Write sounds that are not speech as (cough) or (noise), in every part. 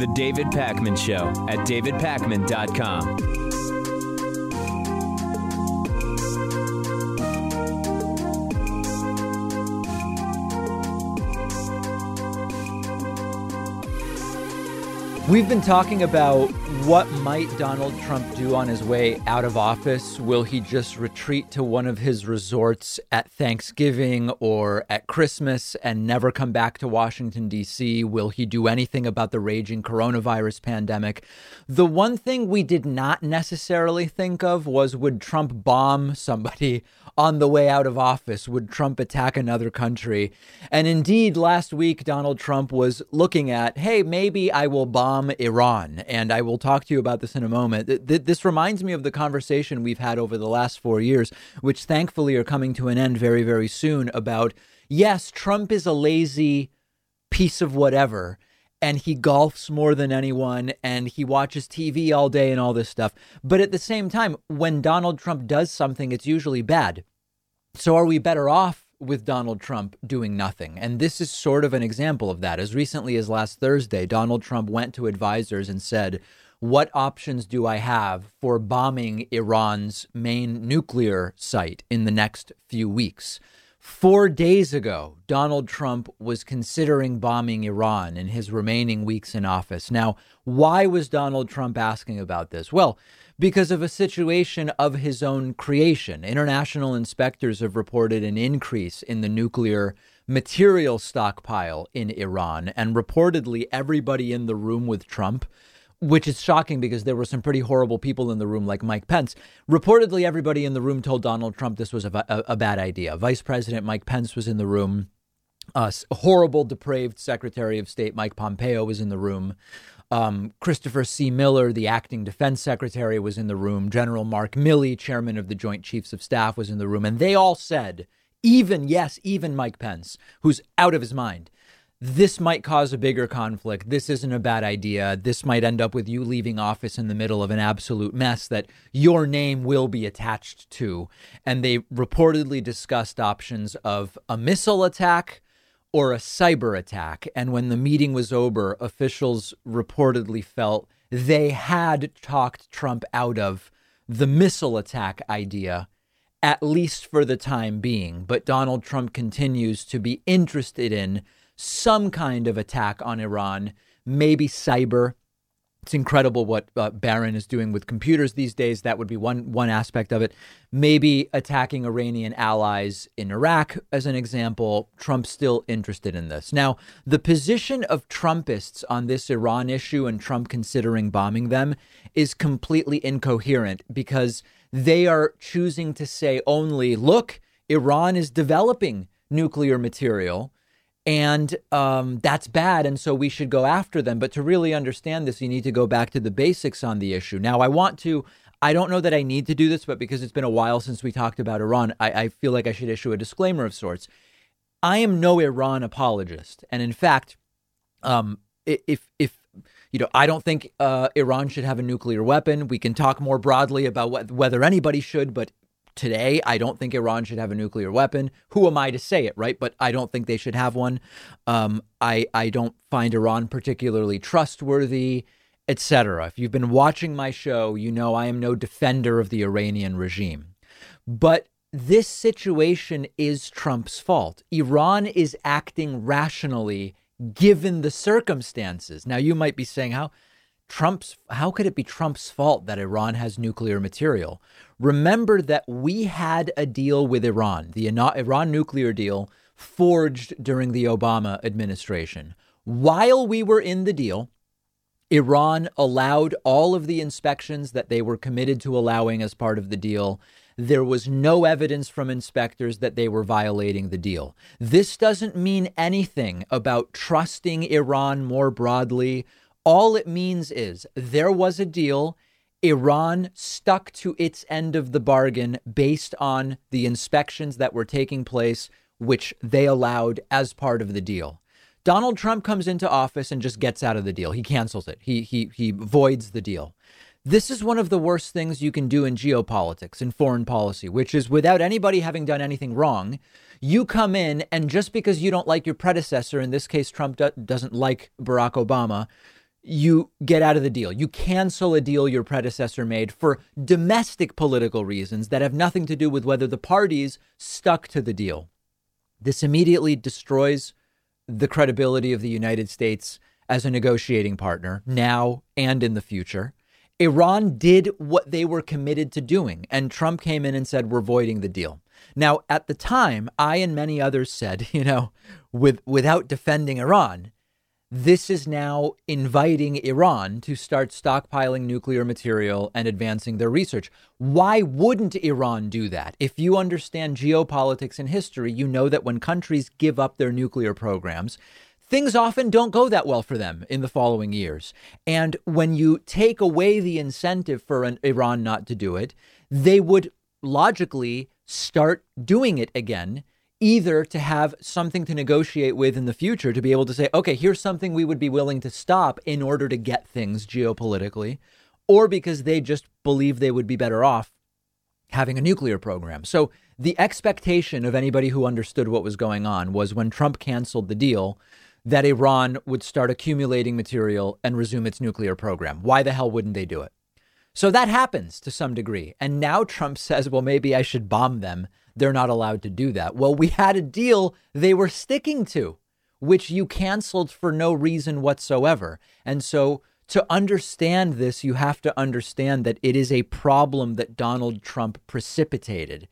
The David Pakman Show at davidpakman.com. We've been talking about what might Donald Trump do on his way out of office. Will he just retreat to one of his resorts at Thanksgiving or at Christmas and never come back to Washington, D.C.? Will he do anything about the raging coronavirus pandemic? The one thing we did not necessarily think of was would Trump bomb somebody on the way out of office? Would Trump attack another country? And indeed, last week, Donald Trump was looking at, hey, maybe I will bomb Iran. And I will talk to you about this in a moment. This reminds me of the conversation we've had over the last four years, which thankfully are coming to an end very, very soon about, yes, Trump is a lazy piece of whatever and he golfs more than anyone and he watches TV all day and all this stuff. But at the same time, when Donald Trump does something, it's usually bad. So are we better off with Donald Trump doing nothing? And this is sort of an example of that. As recently as last Thursday, Donald Trump went to advisors and said, What options do I have for bombing Iran's main nuclear site in the next few weeks? Four days ago, Donald Trump was considering bombing Iran in his remaining weeks in office. Now, why was Donald Trump asking about this? Well, because of a situation of his own creation. International inspectors have reported an increase in the nuclear material stockpile in Iran. And reportedly, everybody in the room with Trump, which is shocking because there were some pretty horrible people in the room, like Mike Pence. Reportedly, everybody in the room told Donald Trump this was a, a, a bad idea. Vice President Mike Pence was in the room. Uh, horrible, depraved Secretary of State Mike Pompeo was in the room. Um, Christopher C. Miller, the acting defense secretary, was in the room. General Mark Milley, chairman of the Joint Chiefs of Staff, was in the room. And they all said, even, yes, even Mike Pence, who's out of his mind, this might cause a bigger conflict. This isn't a bad idea. This might end up with you leaving office in the middle of an absolute mess that your name will be attached to. And they reportedly discussed options of a missile attack or a cyber attack. And when the meeting was over, officials reportedly felt they had talked Trump out of the missile attack idea, at least for the time being. But Donald Trump continues to be interested in some kind of attack on Iran, maybe cyber, it's incredible what uh, Barron is doing with computers these days. That would be one one aspect of it. Maybe attacking Iranian allies in Iraq, as an example. Trump's still interested in this. Now, the position of Trumpists on this Iran issue and Trump considering bombing them is completely incoherent because they are choosing to say only, "Look, Iran is developing nuclear material." And um, that's bad. And so we should go after them. But to really understand this, you need to go back to the basics on the issue. Now, I want to. I don't know that I need to do this, but because it's been a while since we talked about Iran, I, I feel like I should issue a disclaimer of sorts. I am no Iran apologist, and in fact, um, if if you know, I don't think uh, Iran should have a nuclear weapon. We can talk more broadly about what, whether anybody should, but today. I don't think Iran should have a nuclear weapon. Who am I to say it, right? But I don't think they should have one. Um, I I don't find Iran particularly trustworthy, etc. If you've been watching my show, you know I am no defender of the Iranian regime. But this situation is Trump's fault. Iran is acting rationally given the circumstances. Now you might be saying how Trump's how could it be Trump's fault that Iran has nuclear material? Remember that we had a deal with Iran, the Iran nuclear deal forged during the Obama administration. While we were in the deal, Iran allowed all of the inspections that they were committed to allowing as part of the deal. There was no evidence from inspectors that they were violating the deal. This doesn't mean anything about trusting Iran more broadly all it means is there was a deal. Iran stuck to its end of the bargain based on the inspections that were taking place, which they allowed as part of the deal. Donald Trump comes into office and just gets out of the deal. He cancels it. He he he voids the deal. This is one of the worst things you can do in geopolitics and foreign policy, which is without anybody having done anything wrong, you come in and just because you don't like your predecessor, in this case Trump do- doesn't like Barack Obama, you get out of the deal. You cancel a deal your predecessor made for domestic political reasons that have nothing to do with whether the parties stuck to the deal. This immediately destroys the credibility of the United States as a negotiating partner now and in the future. Iran did what they were committed to doing, and Trump came in and said, We're voiding the deal. Now, at the time, I and many others said, (laughs) you know, with, without defending Iran, this is now inviting Iran to start stockpiling nuclear material and advancing their research. Why wouldn't Iran do that? If you understand geopolitics and history, you know that when countries give up their nuclear programs, things often don't go that well for them in the following years. And when you take away the incentive for an Iran not to do it, they would logically start doing it again either to have something to negotiate with in the future to be able to say, okay, here's something we would be willing to stop in order to get things geopolitically, or because they just believe they would be better off having a nuclear program. So the expectation of anybody who understood what was going on was when Trump canceled the deal that Iran would start accumulating material and resume its nuclear program. Why the hell wouldn't they do it? So that happens to some degree. And now Trump says, well, maybe I should bomb them they're not allowed to do that. Well, we had a deal they were sticking to, which you canceled for no reason whatsoever. And so to understand this, you have to understand that it is a problem that Donald Trump precipitated.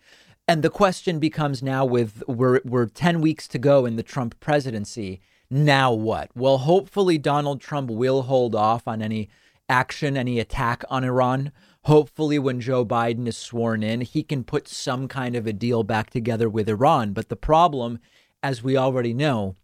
And the question becomes now with we're we're 10 weeks to go in the Trump presidency. Now what? Well, hopefully Donald Trump will hold off on any action, any attack on Iran. Hopefully, when Joe Biden is sworn in, he can put some kind of a deal back together with Iran. But the problem, as we already know,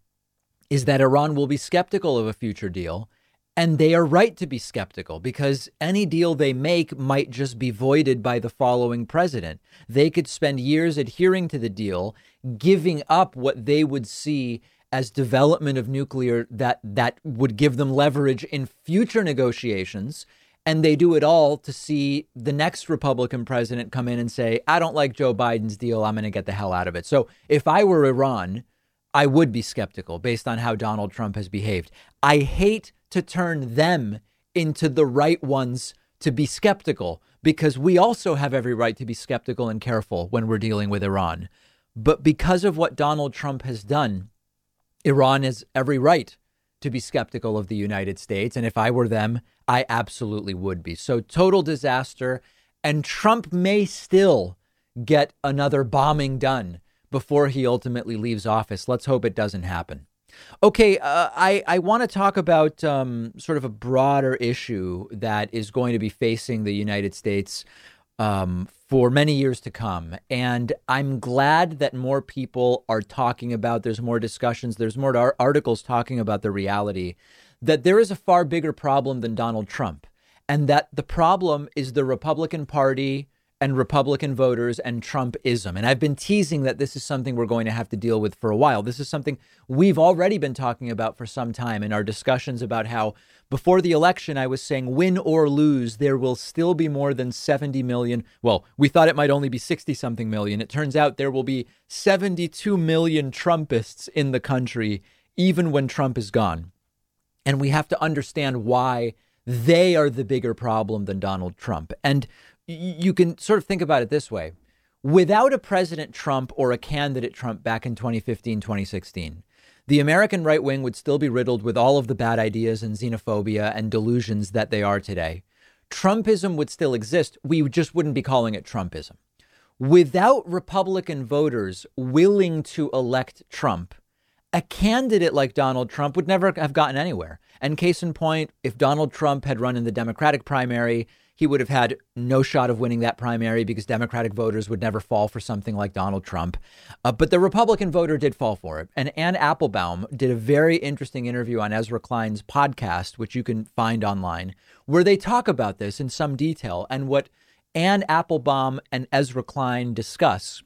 is that Iran will be skeptical of a future deal. And they are right to be skeptical because any deal they make might just be voided by the following president. They could spend years adhering to the deal, giving up what they would see as development of nuclear that that would give them leverage in future negotiations and they do it all to see the next Republican president come in and say, I don't like Joe Biden's deal. I'm going to get the hell out of it. So if I were Iran, I would be skeptical based on how Donald Trump has behaved. I hate to turn them into the right ones to be skeptical because we also have every right to be skeptical and careful when we're dealing with Iran. But because of what Donald Trump has done, Iran has every right to be skeptical of the United States. And if I were them, I absolutely would be. So, total disaster. And Trump may still get another bombing done before he ultimately leaves office. Let's hope it doesn't happen. Okay, uh, I, I want to talk about um, sort of a broader issue that is going to be facing the United States um, for many years to come. And I'm glad that more people are talking about, there's more discussions, there's more articles talking about the reality that there is a far bigger problem than Donald Trump. And that the problem is the Republican Party and Republican voters and Trumpism. And I've been teasing that this is something we're going to have to deal with for a while. This is something we've already been talking about for some time in our discussions about how before the election, I was saying win or lose, there will still be more than 70 million. Well, we thought it might only be 60 something million. It turns out there will be 72 million Trumpists in the country, even when Trump is gone. And we have to understand why they are the bigger problem than Donald Trump. And you can sort of think about it this way without a President Trump or a candidate Trump back in 2015, 2016, the American right wing would still be riddled with all of the bad ideas and xenophobia and delusions that they are today. Trumpism would still exist. We just wouldn't be calling it Trumpism. Without Republican voters willing to elect Trump, a candidate like Donald Trump would never have gotten anywhere. And case in point, if Donald Trump had run in the Democratic primary, he would have had no shot of winning that primary because Democratic voters would never fall for something like Donald Trump. Uh, but the Republican voter did fall for it. And Ann Applebaum did a very interesting interview on Ezra Klein's podcast, which you can find online, where they talk about this in some detail. And what Ann Applebaum and Ezra Klein discuss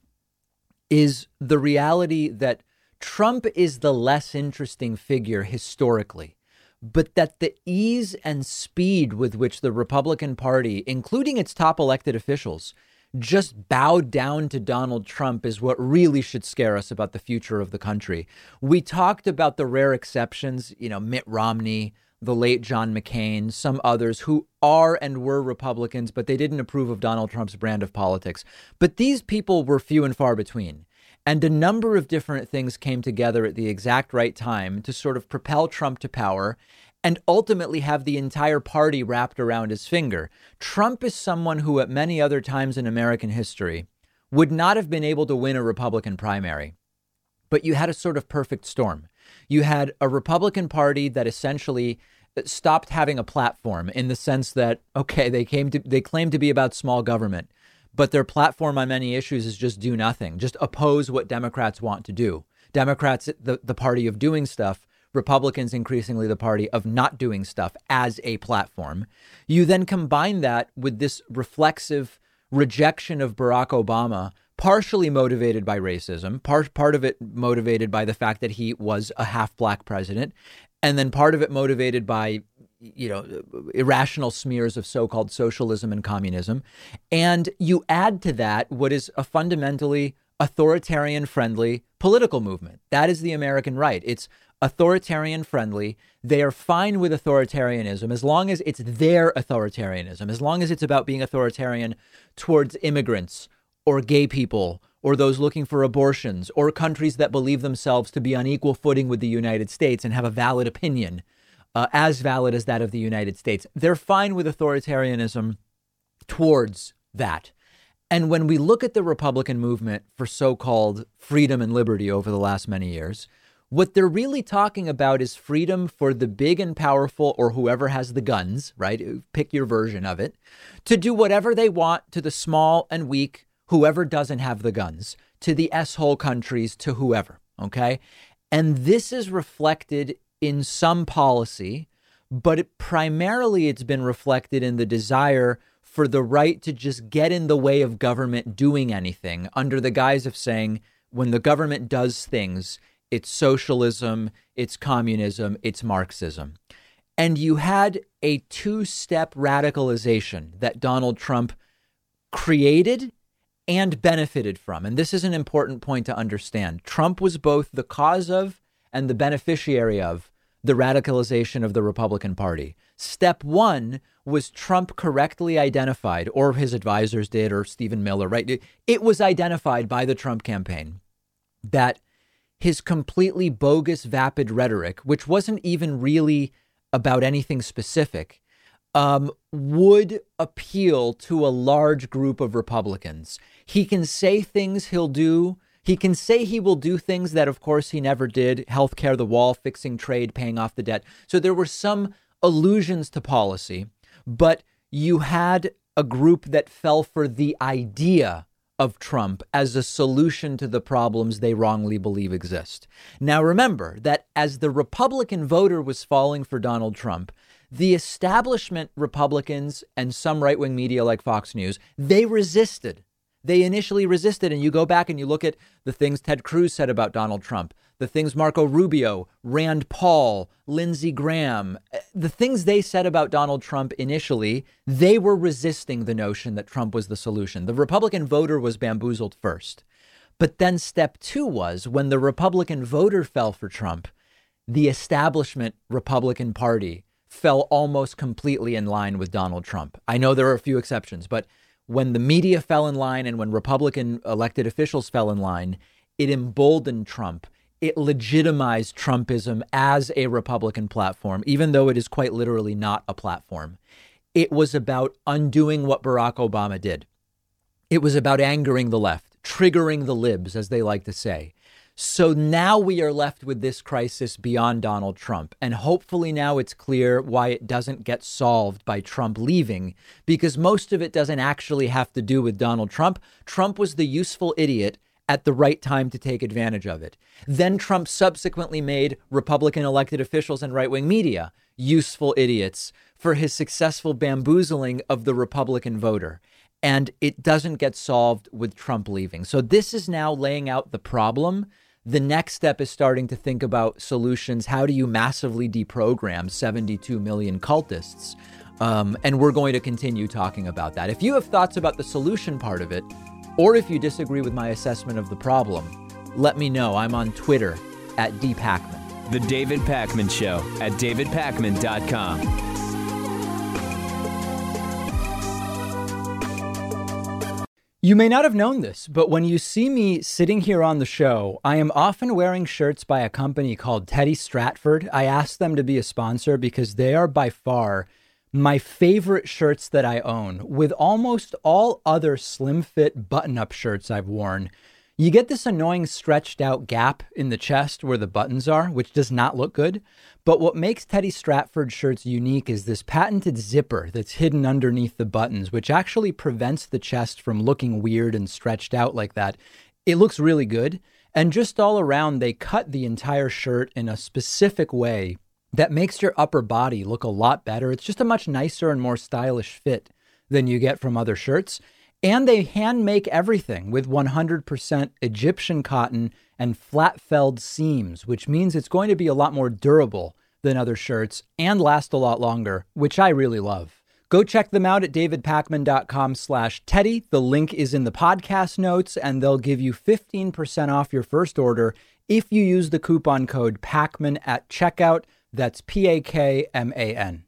is the reality that Trump is the less interesting figure historically but that the ease and speed with which the Republican Party, including its top elected officials, just bowed down to Donald Trump is what really should scare us about the future of the country. We talked about the rare exceptions, you know, Mitt Romney, the late John McCain, some others who are and were Republicans, but they didn't approve of Donald Trump's brand of politics. But these people were few and far between. And a number of different things came together at the exact right time to sort of propel Trump to power and ultimately have the entire party wrapped around his finger. Trump is someone who, at many other times in American history, would not have been able to win a Republican primary. But you had a sort of perfect storm. You had a Republican Party that essentially uh, stopped having a platform in the sense that okay, they came to they claim to be about small government, but their platform on many issues is just do nothing, just oppose what Democrats want to do. Democrats the, the party of doing stuff, Republicans increasingly the party of not doing stuff as a platform. You then combine that with this reflexive rejection of Barack Obama partially motivated by racism, part part of it motivated by the fact that he was a half black president, and then part of it motivated by you know irrational smears of so-called socialism and communism, and you add to that what is a fundamentally authoritarian friendly political movement. That is the American right. It's authoritarian friendly. They are fine with authoritarianism as long as it's their authoritarianism, as long as it's about being authoritarian towards immigrants or gay people or those looking for abortions or countries that believe themselves to be on equal footing with the United States and have a valid opinion, uh, as valid as that of the United States. They're fine with authoritarianism towards that. And when we look at the Republican movement for so called freedom and liberty over the last many years, what they're really talking about is freedom for the big and powerful or whoever has the guns, right? Pick your version of it, to do whatever they want to the small and weak whoever doesn't have the guns, to the S hole countries, to whoever. Okay. And this is reflected in some policy, but it, primarily it's been reflected in the desire for the right to just get in the way of government doing anything under the guise of saying, when the government does things, it's socialism, it's communism, it's Marxism. And you had a two step radicalization that Donald Trump created and benefited from. And this is an important point to understand. Trump was both the cause of and the beneficiary of the radicalization of the Republican Party. Step one was Trump correctly identified, or his advisors did, or Stephen Miller, right? It was identified by the Trump campaign that his completely bogus, vapid rhetoric, which wasn't even really about anything specific, um, would appeal to a large group of Republicans. He can say things he'll do. He can say he will do things that, of course, he never did healthcare, the wall, fixing trade, paying off the debt. So there were some allusions to policy, but you had a group that fell for the idea of Trump as a solution to the problems they wrongly believe exist. Now, remember that as the Republican voter was falling for Donald Trump, the establishment Republicans and some right wing media like Fox News, they resisted. They initially resisted. And you go back and you look at the things Ted Cruz said about Donald Trump, the things Marco Rubio, Rand Paul, Lindsey Graham, eh, the things they said about Donald Trump initially, they were resisting the notion that Trump was the solution. The Republican voter was bamboozled first. But then step two was when the Republican voter fell for Trump, the establishment Republican Party fell almost completely in line with Donald Trump. I know there are a few exceptions, but when the media fell in line and when Republican elected officials fell in line, it emboldened Trump. It legitimized Trumpism as a Republican platform, even though it is quite literally not a platform. It was about undoing what Barack Obama did. It was about angering the left, triggering the libs, as they like to say. So now we are left with this crisis beyond Donald Trump. And hopefully now it's clear why it doesn't get solved by Trump leaving, because most of it doesn't actually have to do with Donald Trump. Trump was the useful idiot at the right time to take advantage of it. Then Trump subsequently made Republican elected officials and right wing media useful idiots for his successful bamboozling of the Republican voter. And it doesn't get solved with Trump leaving. So this is now laying out the problem the next step is starting to think about solutions. How do you massively deprogram 72 million cultists? Um, and we're going to continue talking about that. If you have thoughts about the solution part of it, or if you disagree with my assessment of the problem, let me know. I'm on Twitter at dpakman. The David Pakman Show at davidpakman.com. You may not have known this, but when you see me sitting here on the show, I am often wearing shirts by a company called Teddy Stratford. I asked them to be a sponsor because they are by far my favorite shirts that I own. With almost all other slim fit button up shirts I've worn, you get this annoying stretched out gap in the chest where the buttons are, which does not look good. But what makes Teddy Stratford shirts unique is this patented zipper that's hidden underneath the buttons, which actually prevents the chest from looking weird and stretched out like that. It looks really good. And just all around, they cut the entire shirt in a specific way that makes your upper body look a lot better. It's just a much nicer and more stylish fit than you get from other shirts. And they hand make everything with 100% Egyptian cotton and flat felled seams, which means it's going to be a lot more durable than other shirts and last a lot longer, which I really love. Go check them out at davidpakman.com slash Teddy. The link is in the podcast notes, and they'll give you 15% off your first order if you use the coupon code PAKMAN at checkout. That's P A K M A N.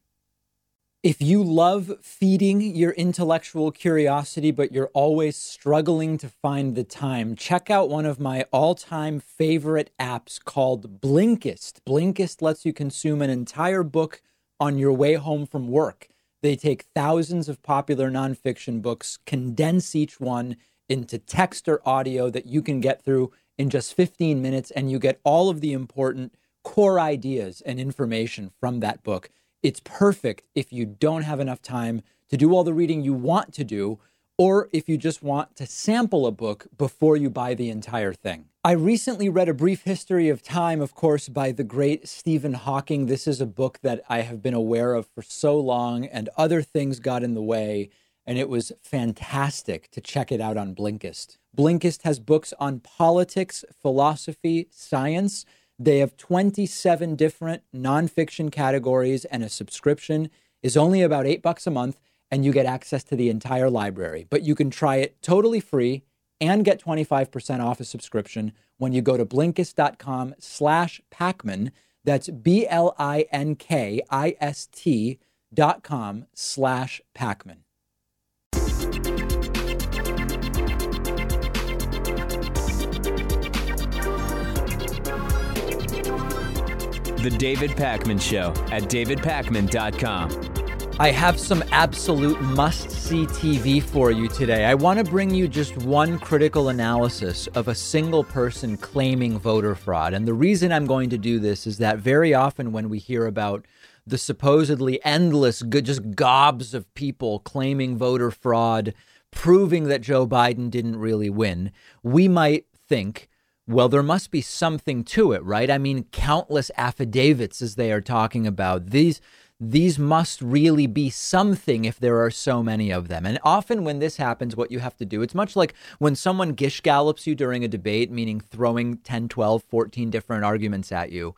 If you love feeding your intellectual curiosity, but you're always struggling to find the time, check out one of my all time favorite apps called Blinkist. Blinkist lets you consume an entire book on your way home from work. They take thousands of popular nonfiction books, condense each one into text or audio that you can get through in just 15 minutes, and you get all of the important core ideas and information from that book it's perfect if you don't have enough time to do all the reading you want to do, or if you just want to sample a book before you buy the entire thing. I recently read A Brief History of Time, of course, by the great Stephen Hawking. This is a book that I have been aware of for so long, and other things got in the way, and it was fantastic to check it out on Blinkist. Blinkist has books on politics, philosophy, science they have 27 different nonfiction categories, and a subscription is only about eight bucks a month, and you get access to the entire library. But you can try it totally free and get 25% off a subscription when you go to Blinkist.com slash Pakman. That's B-L-I-N-K-I-S-T dot com slash Pakman. The David Pakman Show at davidpakman.com. I have some absolute must see TV for you today. I want to bring you just one critical analysis of a single person claiming voter fraud. And the reason I'm going to do this is that very often when we hear about the supposedly endless, just gobs of people claiming voter fraud, proving that Joe Biden didn't really win, we might think well, there must be something to it, right? I mean, countless affidavits as they are talking about. These these must really be something if there are so many of them. And often when this happens, what you have to do, it's much like when someone gish gallops you during a debate, meaning throwing 10, 12, 14 different arguments at you,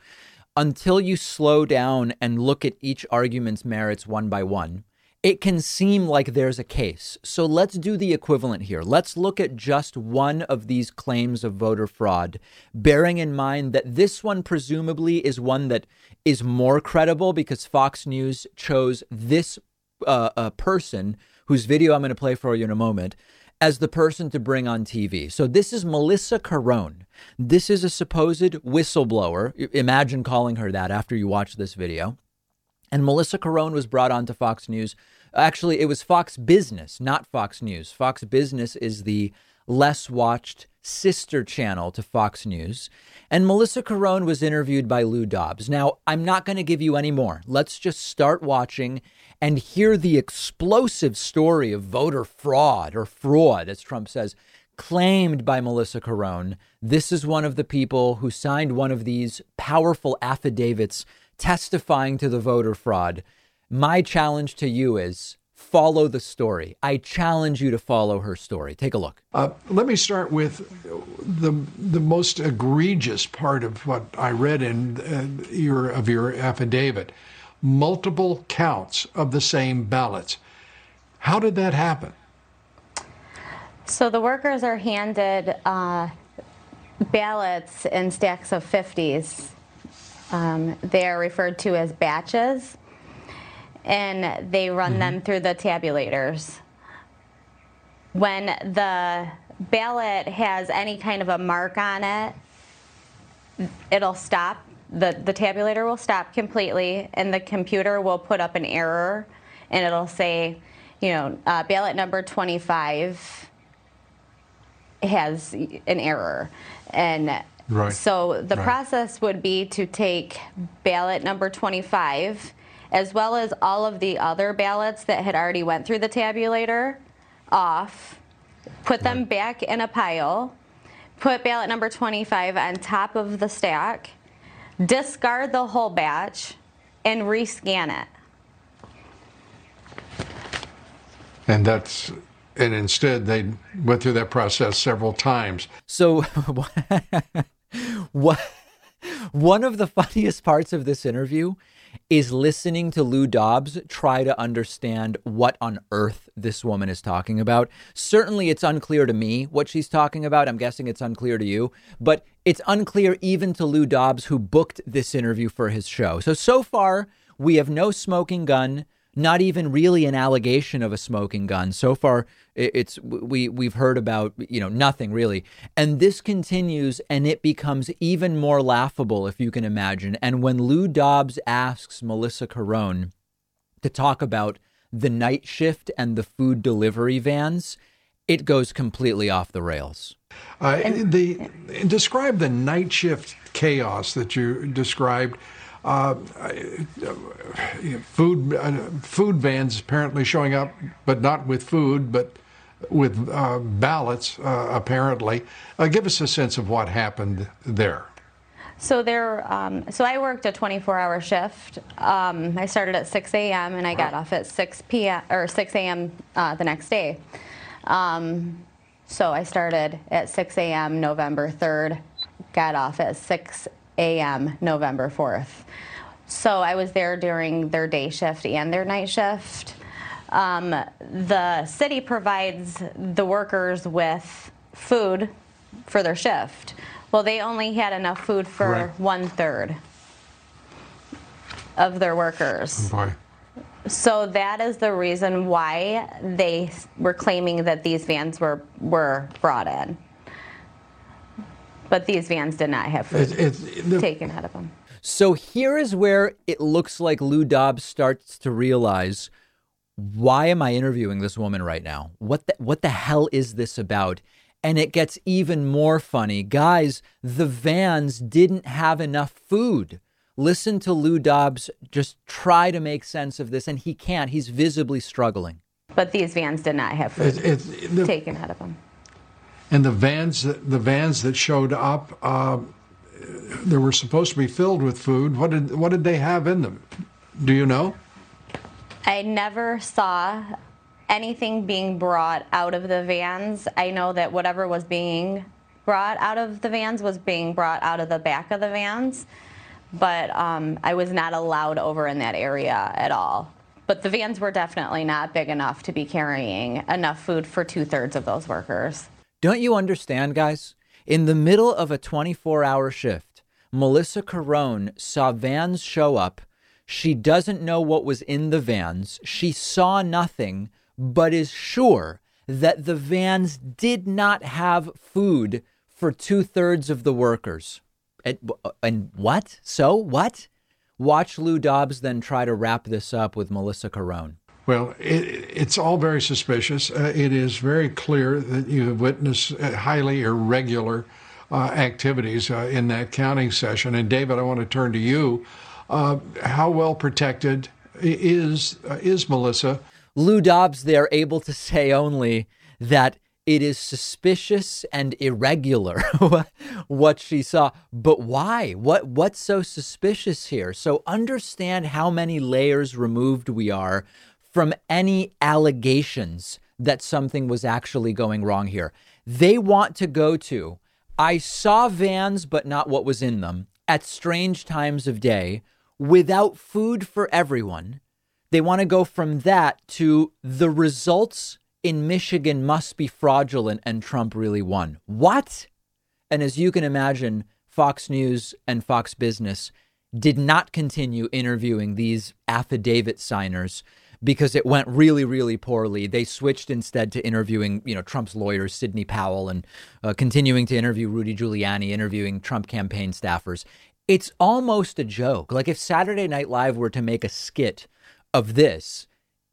until you slow down and look at each argument's merits one by one it can seem like there's a case. So let's do the equivalent here. Let's look at just one of these claims of voter fraud, bearing in mind that this one presumably is one that is more credible because Fox News chose this uh, uh, person, whose video I'm going to play for you in a moment, as the person to bring on TV. So this is Melissa Carone. This is a supposed whistleblower. Imagine calling her that after you watch this video. And Melissa Carone was brought on to Fox News. Actually, it was Fox Business, not Fox News. Fox Business is the less watched sister channel to Fox News. And Melissa Carone was interviewed by Lou Dobbs. Now, I'm not going to give you any more. Let's just start watching and hear the explosive story of voter fraud or fraud, as Trump says, claimed by Melissa Carone. This is one of the people who signed one of these powerful affidavits testifying to the voter fraud. My challenge to you is follow the story. I challenge you to follow her story. Take a look. Uh, let me start with the the most egregious part of what I read in uh, your of your affidavit: multiple counts of the same ballots. How did that happen? So the workers are handed uh, ballots in stacks of 50s Um, they are referred to as batches, and they run mm-hmm. them through the tabulators. When the ballot has any kind of a mark on it, it'll stop. The, the tabulator will stop completely, and the computer will put up an error, and it'll say, you know, uh, ballot number 25 has an error. And right. so the right. process would be to take ballot number 25 as well as all of the other ballots that had already went through the tabulator off, put them right. back in a pile, put ballot number 25 on top of the stack, discard the whole batch, and rescan it. And that's and instead they went through that process several times. So, (laughs) what? One of the funniest parts of this interview is listening to Lou Dobbs try to understand what on earth this woman is talking about. Certainly, it's unclear to me what she's talking about. I'm guessing it's unclear to you, but it's unclear even to Lou Dobbs, who booked this interview for his show. So, so far, we have no smoking gun not even really an allegation of a smoking gun. So far, it's we we've heard about you know nothing really, and this continues, and it becomes even more laughable if you can imagine. And when Lou Dobbs asks Melissa Carone to talk about the night shift and the food delivery vans, it goes completely off the rails. Uh, the describe the night shift chaos that you described uh, food uh, food vans apparently showing up, but not with food, but with uh, ballots uh, apparently. Uh, give us a sense of what happened there. So there, um, so I worked a 24-hour shift. Um, I started at 6 a.m. and I got off at 6 p.m. or 6 a.m. Uh, the next day. Um, so I started at 6 a.m. November 3rd, got off at 6 a.m. November 4th. So I was there during their day shift and their night shift. Um, the city provides the workers with food for their shift. Well, they only had enough food for right. one third of their workers. Boy. So that is the reason why they were claiming that these vans were were brought in but these vans did not have food it, it, the, taken out of them. So here is where it looks like Lou Dobbs starts to realize why am I interviewing this woman right now? What the, what the hell is this about? And it gets even more funny. Guys, the vans didn't have enough food. Listen to Lou Dobbs just try to make sense of this, and he can't. He's visibly struggling. But these vans did not have food it, the, taken out of them and the vans the vans that showed up uh, they were supposed to be filled with food what did what did they have in them do you know i never saw anything being brought out of the vans i know that whatever was being brought out of the vans was being brought out of the back of the vans but um, i was not allowed over in that area at all but the vans were definitely not big enough to be carrying enough food for two-thirds of those workers don't you understand, guys? In the middle of a 24 hour shift, Melissa Carone saw vans show up. She doesn't know what was in the vans. She saw nothing, but is sure that the vans did not have food for two thirds of the workers. And, and what? So what? Watch Lou Dobbs then try to wrap this up with Melissa Carone. Well, it, it's all very suspicious. Uh, it is very clear that you have witnessed uh, highly irregular uh, activities uh, in that counting session. And David, I want to turn to you. Uh, how well protected is uh, is Melissa? Lou Dobbs, they're able to say only that it is suspicious and irregular (laughs) what she saw. But why? What what's so suspicious here? So understand how many layers removed we are from any allegations that something was actually going wrong here. They want to go to, I saw vans, but not what was in them at strange times of day without food for everyone. They want to go from that to the results in Michigan must be fraudulent and Trump really won. What? And as you can imagine, Fox News and Fox Business did not continue interviewing these affidavit signers because it went really, really poorly. They switched instead to interviewing, you know, Trump's lawyers, Sidney Powell, and uh, continuing to interview Rudy Giuliani, interviewing Trump campaign staffers. It's almost a joke. Like if Saturday Night Live were to make a skit of this,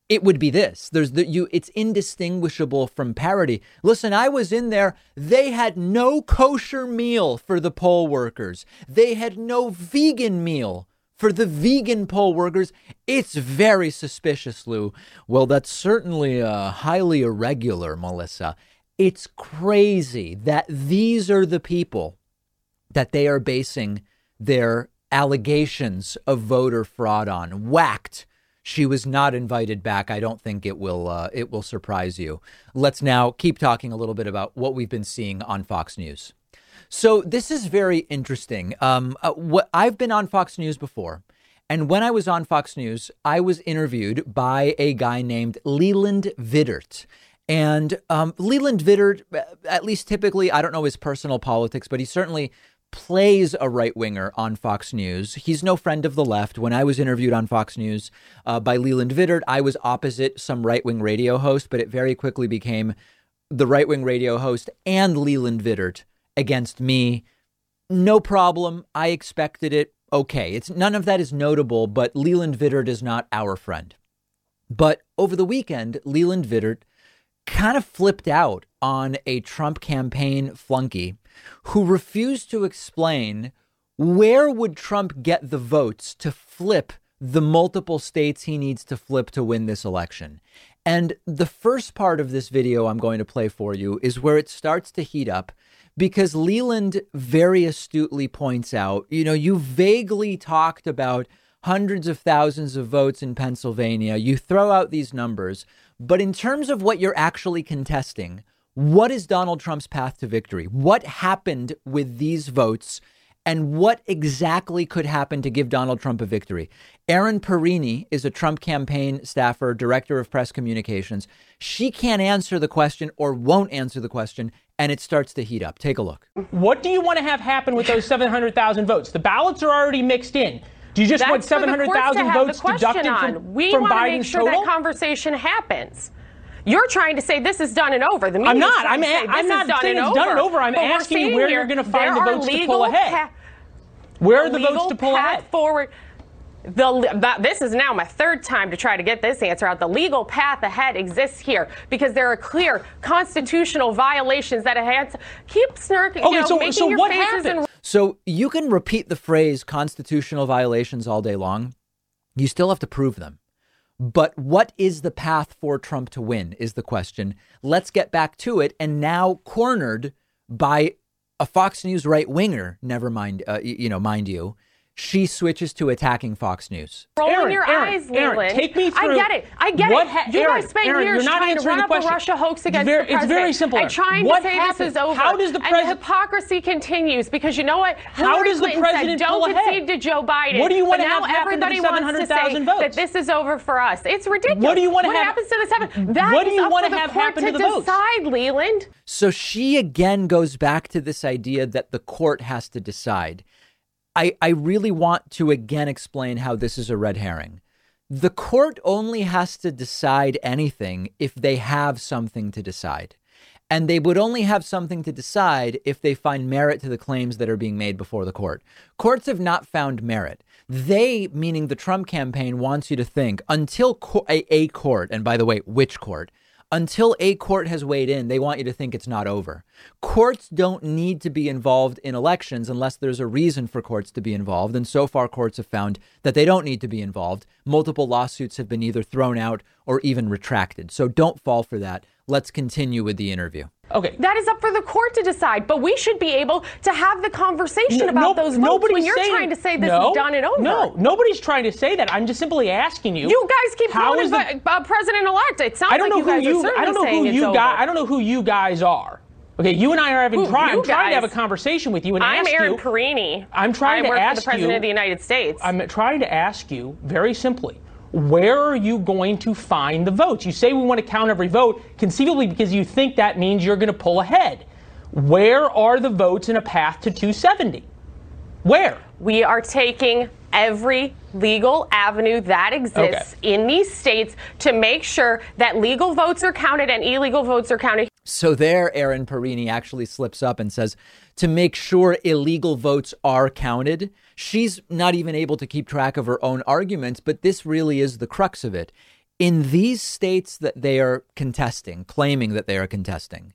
it would be this. There's the you it's indistinguishable from parody. Listen, I was in there. They had no kosher meal for the poll workers. They had no vegan meal for the vegan poll workers. It's very suspicious, Lou. Well, that's certainly uh, highly irregular, Melissa. It's crazy that these are the people that they are basing their allegations of voter fraud on. Whacked she was not invited back. I don't think it will uh, it will surprise you. Let's now keep talking a little bit about what we've been seeing on Fox News. So this is very interesting. Um, uh, what I've been on Fox News before, and when I was on Fox News, I was interviewed by a guy named Leland Vittert. And um, Leland Vittert, uh, at least typically, I don't know his personal politics, but he certainly plays a right winger on Fox News. He's no friend of the left. When I was interviewed on Fox News uh, by Leland Vittert, I was opposite some right wing radio host, but it very quickly became the right wing radio host and Leland Vittert against me. No problem. I expected it. Okay. It's none of that is notable, but Leland Vittert is not our friend. But over the weekend, Leland Vittert kind of flipped out on a Trump campaign flunky who refused to explain where would Trump get the votes to flip the multiple states he needs to flip to win this election. And the first part of this video I'm going to play for you is where it starts to heat up because Leland very astutely points out, you know, you vaguely talked about hundreds of thousands of votes in Pennsylvania. You throw out these numbers, but in terms of what you're actually contesting, what is Donald Trump's path to victory? What happened with these votes? And what exactly could happen to give Donald Trump a victory? Erin Perrine is a Trump campaign staffer, director of press communications. She can't answer the question or won't answer the question, and it starts to heat up. Take a look. What do you want to have happen with those 700,000 votes? The ballots are already mixed in. Do you just That's want 700,000 votes deducted on. from, we from want to make sure total? that conversation happens. You're trying to say this is done and over. The I'm not. I'm, a- say, I'm not done saying and it's done and over. over. I'm But asking you where here you're going to find the votes to pull ahead. pa- where are the votes to pull path ahead? forward. The, that, this is now my third time to try to get this answer out. The legal path ahead exists here because there are clear constitutional violations that have keep snarking, Okay, you know, so- so what faces happened? and So you can repeat the phrase constitutional violations all day long. You still have to prove them. But what is the path for Trump to win is the question. Let's get back to it. And now cornered by a Fox News right winger, never mind, uh, you know, mind you, she switches to attacking Fox News. rolling Erin, your Erin, eyes, Erin, Leland. take me through. I get it. I get what it. you Erin, guys spent Erin, years you're not trying to run the up question. a Russia hoax against very- the it's very simple, and Erin. trying What to say happened? this is over. How does the president? and the hypocrisy continues because you know what? How Hillary does the Clinton president said, Don't concede to Joe Biden. What do you want but to now have happen to the wants to 700,000 say votes? that this is over for us. It's ridiculous. What do you want to what have- happens to the seven? That What do you want to the have court happen to to the votes? decide, Leland. So she again goes back to this idea that the court has to decide. I, I really want to again explain how this is a red herring. The court only has to decide anything if they have something to decide. And they would only have something to decide if they find merit to the claims that are being made before the court. Courts have not found merit. They, meaning the Trump campaign, wants you to think until co- a, a court, and by the way, which court, until a court has weighed in, they want you to think it's not over. Courts don't need to be involved in elections unless there's a reason for courts to be involved. And so far, courts have found that they don't need to be involved. Multiple lawsuits have been either thrown out or even retracted. So don't fall for that. Let's continue with the interview. Okay. That is up for the court to decide, but we should be able to have the conversation No- about no- those votes when you're saying- trying to say this no, is done and over. No, nobody's trying to say that. I'm just simply asking you. You guys keep how calling is the- uh, president-elect. It sounds I don't like know you who guys are you. certainly I don't know saying who it's you over. guys. I don't know who you guys are. Okay, you and I are having. Who- Try, I'm trying to have a conversation with you and I'm ask Erin you. Perrine. I'm trying I to work ask for the president you- of the United States. I'm trying to ask you very simply. Where are you going to find the votes? You say we want to count every vote, conceivably because you think that means you're going to pull ahead. Where are the votes in a path to 270? Where? we are taking every legal avenue that exists okay. in these states to make sure that legal votes are counted and illegal votes are counted. So there, Erin Perini actually slips up and says to make sure illegal votes are counted. She's not even able to keep track of her own arguments, but this really is the crux of it. In these states that they are contesting, claiming that they are contesting,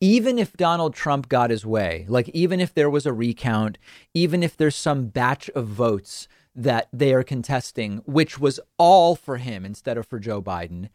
even if Donald Trump got his way, like even if there was a recount, even if there's some batch of votes that they are contesting, which was all for him instead of for Joe Biden,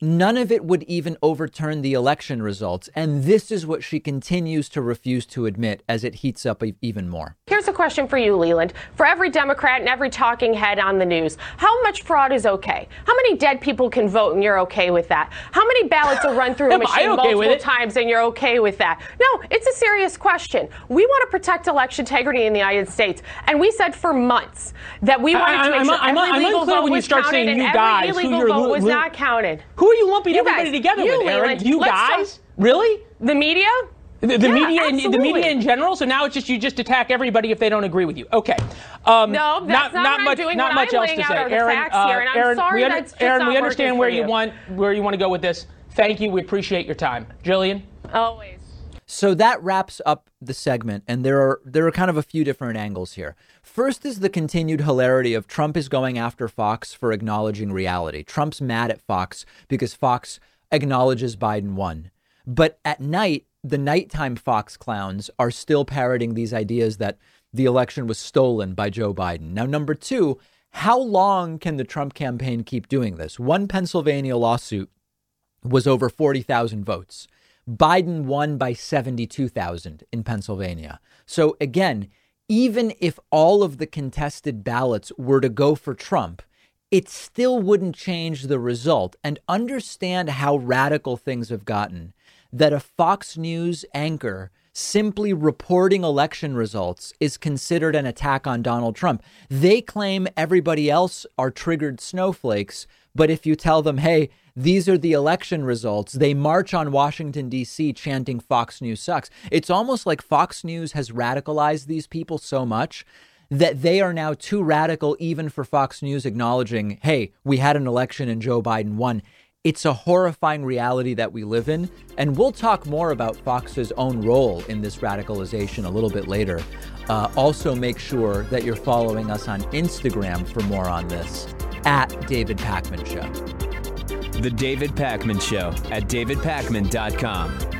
None of it would even overturn the election results. And this is what she continues to refuse to admit as it heats up even more. Here's a question for you, Leland. For every Democrat and every talking head on the news, how much fraud is okay? How many dead people can vote and you're okay with that? How many ballots are run through (laughs) a machine okay multiple times and you're okay with that? No, it's a serious question. We want to protect election integrity in the United States. And we said for months that we wanted I, to make I'm, sure I'm, every I'm legal vote was counted and every illegal vote was not counted. Who are you lumping you everybody guys, together you, with, Erin? You guys? Talk. Really? The media? The, the yeah, media, in, the media in general. So now it's just you just attack everybody if they don't agree with you. Okay. Um, no, that's not, not, not much. Doing not much I'm else to say. Erin, uh, Erin, we, under, Erin, we understand where you. you want where you want to go with this. Thank you. We appreciate your time, Jillian. Always. So that wraps up the segment, and there are there are kind of a few different angles here. First is the continued hilarity of Trump is going after Fox for acknowledging reality. Trump's mad at Fox because Fox acknowledges Biden won. But at night, the nighttime Fox clowns are still parroting these ideas that the election was stolen by Joe Biden. Now, number two, how long can the Trump campaign keep doing this? One Pennsylvania lawsuit was over 40,000 votes. Biden won by 72,000 in Pennsylvania. So again, even if all of the contested ballots were to go for Trump, it still wouldn't change the result. And understand how radical things have gotten. That a Fox News anchor simply reporting election results is considered an attack on Donald Trump. They claim everybody else are triggered snowflakes. But if you tell them, hey, these are the election results. They march on Washington, D.C., chanting Fox News sucks. It's almost like Fox News has radicalized these people so much that they are now too radical, even for Fox News acknowledging, hey, we had an election and Joe Biden won. It's a horrifying reality that we live in. And we'll talk more about Fox's own role in this radicalization a little bit later. Uh, also, make sure that you're following us on Instagram for more on this at David Pakman Show. The David Pakman Show at davidpakman.com.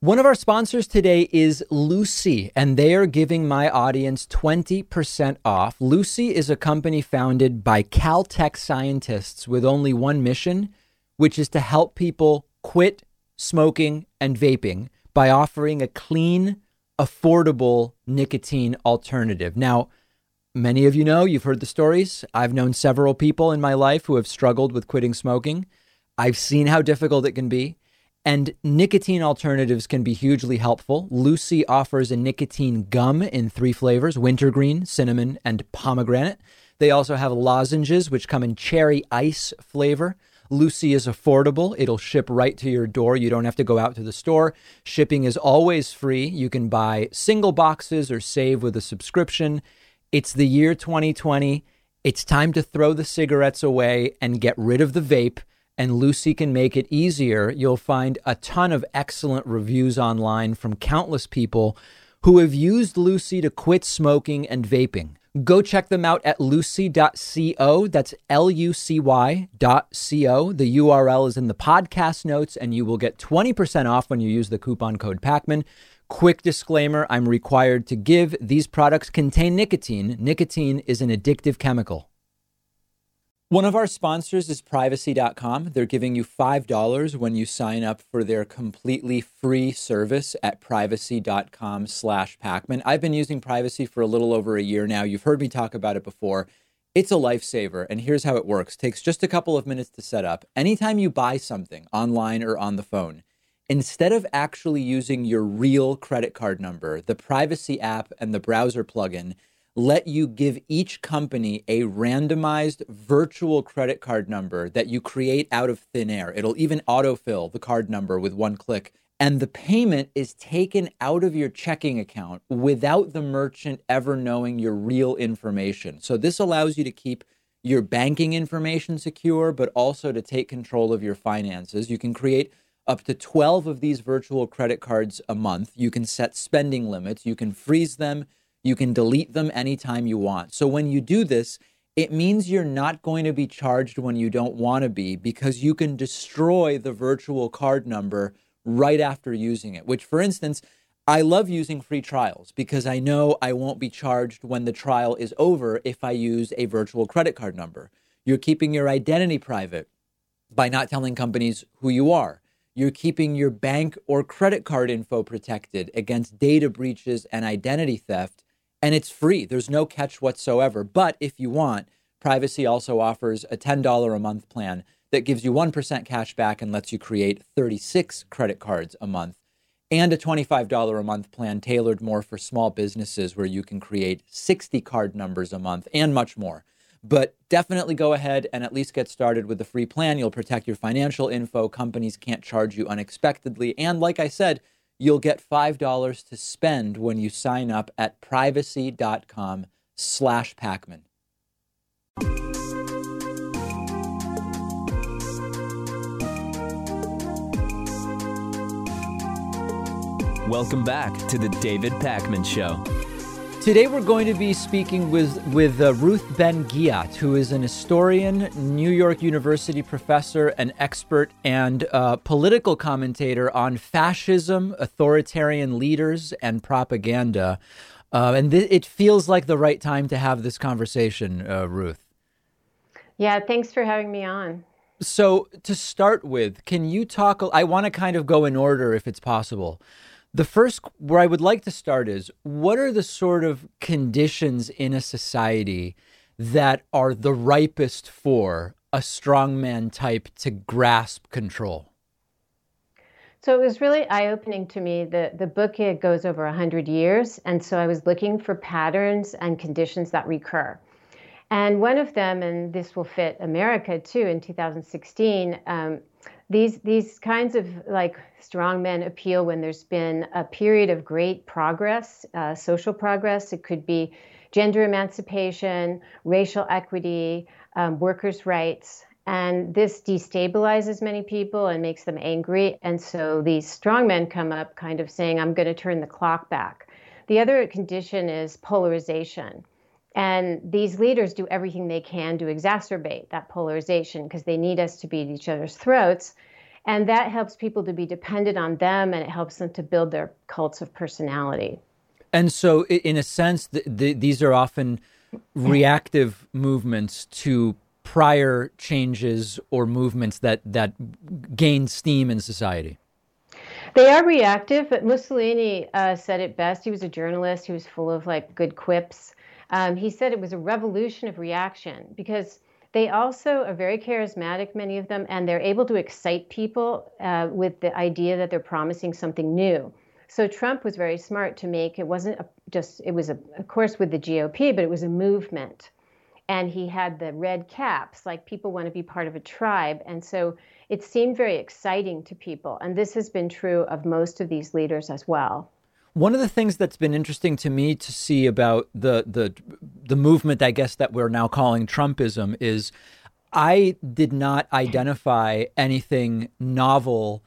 One of our sponsors today is Lucy, and they are giving my audience 20% off. Lucy is a company founded by Caltech scientists with only one mission, which is to help people quit smoking and vaping by offering a clean, affordable nicotine alternative. Now, many of you know, you've heard the stories. I've known several people in my life who have struggled with quitting smoking. I've seen how difficult it can be. And nicotine alternatives can be hugely helpful. Lucy offers a nicotine gum in three flavors wintergreen, cinnamon, and pomegranate. They also have lozenges, which come in cherry ice flavor. Lucy is affordable. It'll ship right to your door. You don't have to go out to the store. Shipping is always free. You can buy single boxes or save with a subscription. It's the year 2020. It's time to throw the cigarettes away and get rid of the vape. And Lucy can make it easier. You'll find a ton of excellent reviews online from countless people who have used Lucy to quit smoking and vaping. Go check them out at lucy.co. That's L U C Y dot co. The URL is in the podcast notes, and you will get 20% off when you use the coupon code PAKMAN. Quick disclaimer I'm required to give these products contain nicotine. Nicotine is an addictive chemical. One of our sponsors is privacy.com. They're giving you $5 when you sign up for their completely free service at privacy.com slash Pakman. I've been using privacy for a little over a year now. You've heard me talk about it before. It's a lifesaver, and here's how it works. It takes just a couple of minutes to set up. Anytime you buy something online or on the phone, instead of actually using your real credit card number, the privacy app and the browser plugin let you give each company a randomized virtual credit card number that you create out of thin air. It'll even autofill the card number with one click. And the payment is taken out of your checking account without the merchant ever knowing your real information. So, this allows you to keep your banking information secure, but also to take control of your finances. You can create up to 12 of these virtual credit cards a month. You can set spending limits. You can freeze them. You can delete them anytime you want. So when you do this, it means you're not going to be charged when you don't want to be because you can destroy the virtual card number right after using it. Which, for instance, I love using free trials because I know I won't be charged when the trial is over if I use a virtual credit card number. You're keeping your identity private by not telling companies who you are. You're keeping your bank or credit card info protected against data breaches and identity theft, and it's free. There's no catch whatsoever. But if you want, Privacy also offers a $10 a month plan that gives you 1% cash back and lets you create 36 credit cards a month, and a $25 a month plan tailored more for small businesses where you can create 60 card numbers a month and much more. But definitely go ahead and at least get started with the free plan. You'll protect your financial info. Companies can't charge you unexpectedly. And like I said, you'll get $5 to spend when you sign up at privacy.com slash Pakman. Welcome back to the David Pakman Show. Today we're going to be speaking with with uh, Ruth Ben Ghiat, who is an historian, New York University professor, an expert, and uh, political commentator on fascism, authoritarian leaders, and propaganda. Uh, and th- it feels like the right time to have this conversation, uh, Ruth. Yeah, thanks for having me on. So to start with, can you talk? I want to kind of go in order, if it's possible. The first, where I would like to start is what are the sort of conditions in a society that are the ripest for a strongman type to grasp control? So it was really eye opening to me. The, the book goes over 100 years. And so I was looking for patterns and conditions that recur. And one of them, and this will fit America too in 2016, um, these these kinds of like strong men appeal when there's been a period of great progress, uh, social progress. It could be gender emancipation, racial equity, um, workers' rights, and this destabilizes many people and makes them angry. And so these strong men come up, kind of saying, "I'm going to turn the clock back." The other condition is polarization. And these leaders do everything they can to exacerbate that polarization because they need us to be at each other's throats. And that helps people to be dependent on them and it helps them to build their cults of personality. And so, in a sense, the, the, these are often reactive movements to prior changes or movements that, that gain steam in society. They are reactive, but Mussolini uh, said it best. He was a journalist. He was full of like good quips. Um, he said it was a revolution of reaction because they also are very charismatic, many of them, and they're able to excite people uh, with the idea that they're promising something new. So Trump was very smart to make it wasn't a, just it was a, of course with the GOP, but it was a movement, and he had the red caps like people want to be part of a tribe, and so it seemed very exciting to people, and this has been true of most of these leaders as well. One of the things that's been interesting to me to see about the the the movement, I guess that we're now calling Trumpism, is I did not identify anything novel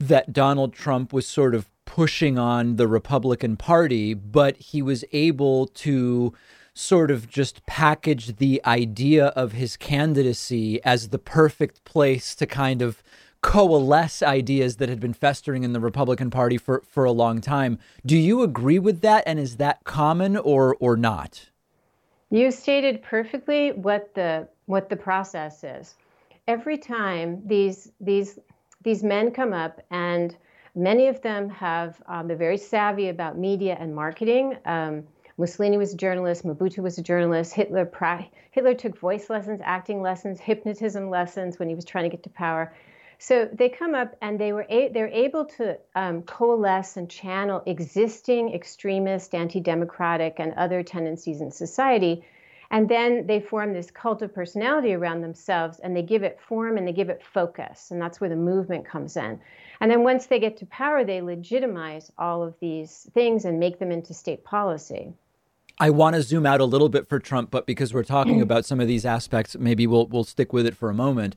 that Donald Trump was sort of pushing on the Republican Party, but he was able to sort of just package the idea of his candidacy as the perfect place to kind of coalesce ideas that had been festering in the Republican Party for, for a long time. Do you agree with that? And is that common or, or not? You stated perfectly what the what the process is. Every time these these these men come up, and many of them have um, they're very savvy about media and marketing. Um, Mussolini was a journalist. Mobutu was a journalist. Hitler Hitler took voice lessons, acting lessons, hypnotism lessons when he was trying to get to power. So they come up and they were a- they're able to um, coalesce and channel existing extremist, anti-democratic, and other tendencies in society, and then they form this cult of personality around themselves, and they give it form and they give it focus, and that's where the movement comes in. And then once they get to power, they legitimize all of these things and make them into state policy. I want to zoom out a little bit for Trump, but because we're talking about some of these aspects, maybe we'll we'll stick with it for a moment.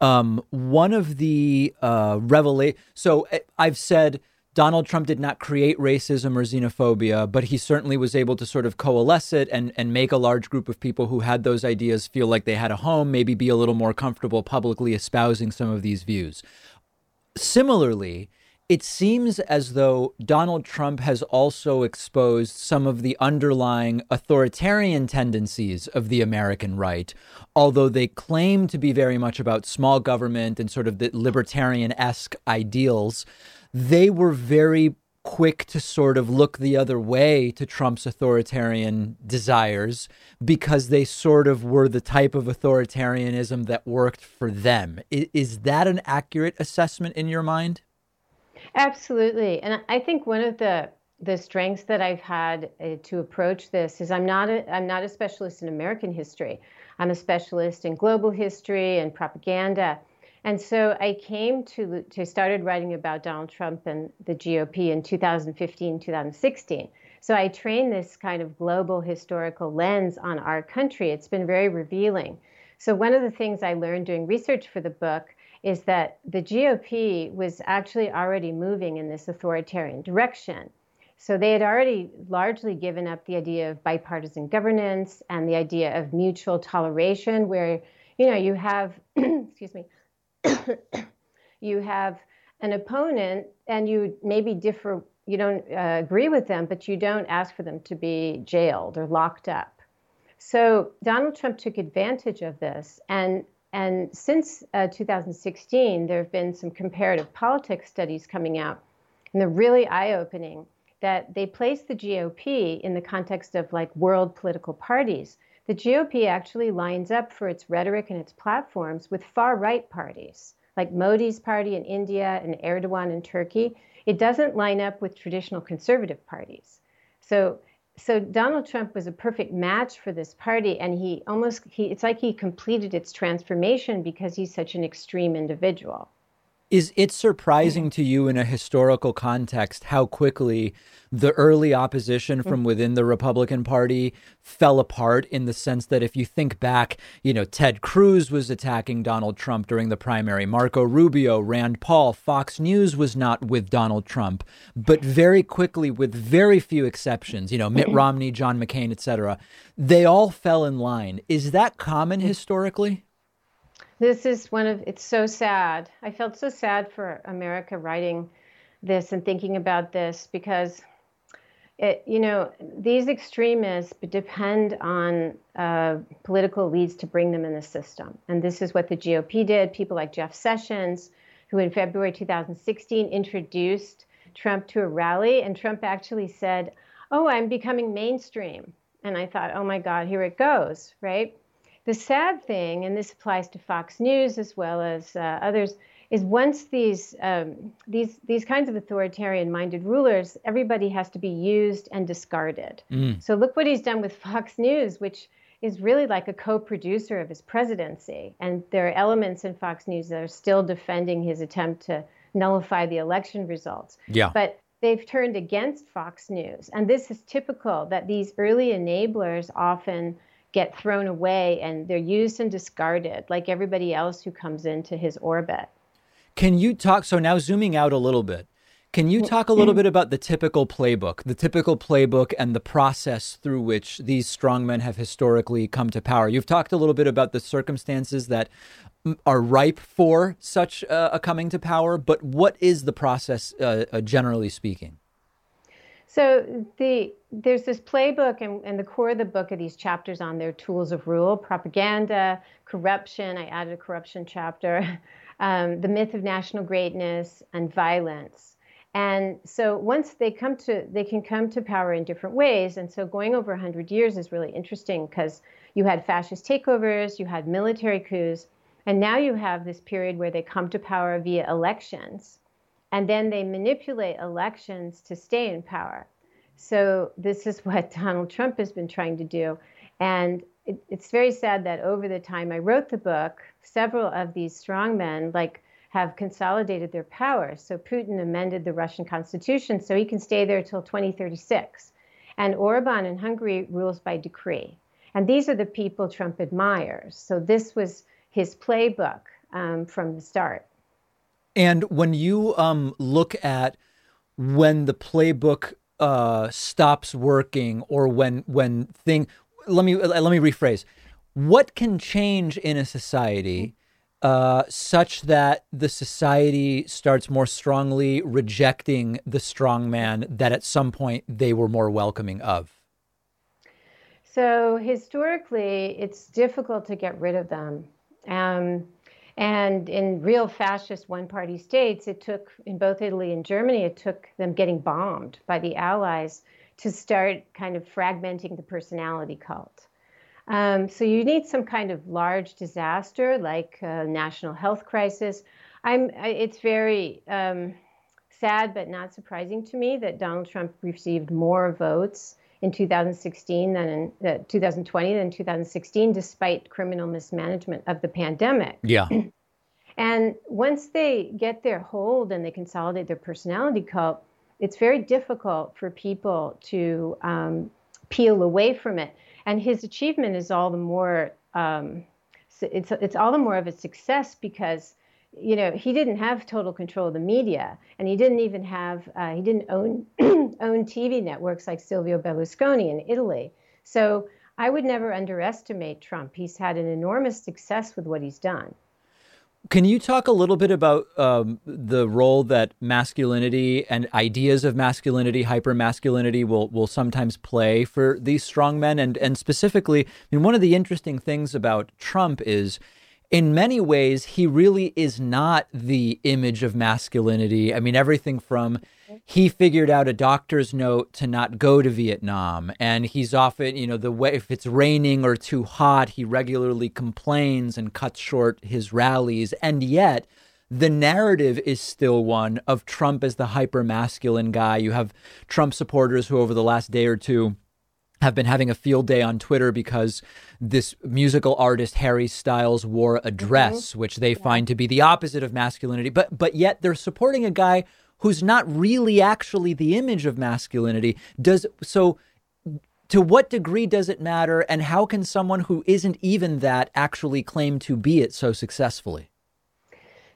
Um, one of the uh, revelations. So eh, I've said Donald Trump did not create racism or xenophobia, but he certainly was able to sort of coalesce it and and make a large group of people who had those ideas feel like they had a home, maybe be a little more comfortable publicly espousing some of these views. Similarly, it seems as though Donald Trump has also exposed some of the underlying authoritarian tendencies of the American right, although they claim to be very much about small government and sort of the libertarian esque ideals. They were very quick to sort of look the other way to Trump's authoritarian desires because they sort of were the type of authoritarianism that worked for them. Is that an accurate assessment in your mind? Absolutely. And I think one of the the strengths that I've had uh, to approach this is I'm not a I'm not a specialist in American history. I'm a specialist in global history and propaganda. And so I came to to started writing about Donald Trump and the GOP in 2015, 2016. So I trained this kind of global historical lens on our country. It's been very revealing. So one of the things I learned doing research for the book is that the GOP was actually already moving in this authoritarian direction. So they had already largely given up the idea of bipartisan governance and the idea of mutual toleration, where you know you have, (clears throat) excuse me, (coughs) you have an opponent and you maybe differ, you don't uh, agree with them, but you don't ask for them to be jailed or locked up. So Donald Trump took advantage of this and and since uh, 2016, there have been some comparative politics studies coming out, and they're really eye opening that they place the GOP in the context of like world political parties. The GOP actually lines up for its rhetoric and its platforms with far right parties, like Modi's party in India and Erdogan in Turkey. It doesn't line up with traditional conservative parties. So so Donald Trump was a perfect match for this party, and he almost he it's like he completed its transformation because he's such an extreme individual. Is it surprising to you in a historical context how quickly the early opposition from mm-hmm. within the Republican Party fell apart in the sense that if you think back, you know, Ted Cruz was attacking Donald Trump during the primary, Marco Rubio, Rand Paul, Fox News was not with Donald Trump, but very quickly with very few exceptions, you know, Mitt mm-hmm. Romney, John McCain, etc., they all fell in line. Is that common mm-hmm. historically? This is one of it's so sad. I felt so sad for America writing this and thinking about this because it, you know, these extremists depend on uh, political elites to bring them in the system. And this is what the GOP did. People like Jeff Sessions, who in February 2016 introduced Trump to a rally, and Trump actually said, Oh, I'm becoming mainstream. And I thought, oh my God, here it goes, right? The sad thing, and this applies to Fox News as well as uh, others, is once these um, these these kinds of authoritarian-minded rulers, everybody has to be used and discarded. Mm. So look what he's done with Fox News, which is really like a co-producer of his presidency, and there are elements in Fox News that are still defending his attempt to nullify the election results. Yeah. But they've turned against Fox News, and this is typical that these early enablers often get thrown away and they're used and discarded like everybody else who comes into his orbit. Can you talk? So now zooming out a little bit, can you talk a little bit about the typical playbook, the typical playbook and the process through which these strongmen have historically come to power? You've talked a little bit about the circumstances that are ripe for such uh, a coming to power, but what is the process, uh, uh, generally speaking? So the there's this playbook, and, and the core of the book are these chapters on their tools of rule, propaganda, corruption. I added a corruption chapter, (laughs) um, the myth of national greatness, and violence. And so once they come to, they can come to power in different ways. And so going over 100 years is really interesting because you had fascist takeovers, you had military coups, And now you have this period where they come to power via elections, and then they manipulate elections to stay in power. So this is (laughs) what Donald Trump has been trying to do. And it, it's very sad that over the time I wrote the book, several of these strongmen, like have consolidated their power. So Putin amended the Russian constitution so he can stay there till 2036. And Orban in Hungary rules by decree. And these are the people Trump admires. So this was his playbook um, from the start. And when you um, look at when the playbook uh, stops working, or when when thing, let me let me rephrase. What can change in a society uh, such that the society starts more strongly rejecting the strong man that at some point they were more welcoming of? So historically, it's difficult to get rid of them. Um, and in real fascist one party states, it took, in both Italy and Germany, it took them getting bombed by the Allies to start kind of fragmenting the personality cult. Um, so you need some kind of large disaster like a national health crisis. I'm, it's very um, sad but not surprising to me that Donald Trump received more votes in 2016 than in uh, 2020 than 2016, despite criminal mismanagement of the pandemic. Yeah. (clears throat) and once they get their hold and they consolidate their personality cult, it's very difficult for people to um, peel away from it. And his achievement is all the more um, it's it's all the more of a success because you know, he didn't have total control of the media, and he didn't even have uh, he didn't own (clears throat) own TV networks like Silvio Berlusconi in Italy. So I would never underestimate Trump. He's had an enormous success with what he's done. Can you talk a little bit about um, the role that masculinity and ideas of masculinity, hypermasculinity, will will sometimes play for these strong men? And and specifically, I mean, one of the interesting things about Trump is in many ways, he really is not the image of masculinity. I mean, everything from he figured out a doctor's note to not go to Vietnam. And he's often, you know, the way if it's raining or too hot, he regularly complains and cuts short his rallies. And yet, the narrative is still one of Trump as the hyper masculine guy. You have Trump supporters who, over the last day or two, have been having a field day on Twitter because this musical artist Harry Styles wore a dress, mm-hmm. which they yeah. find to be the opposite of masculinity. But but yet they're supporting a guy who's not really actually the image of masculinity. Does so to what degree does it matter and how can someone who isn't even that actually claim to be it so successfully?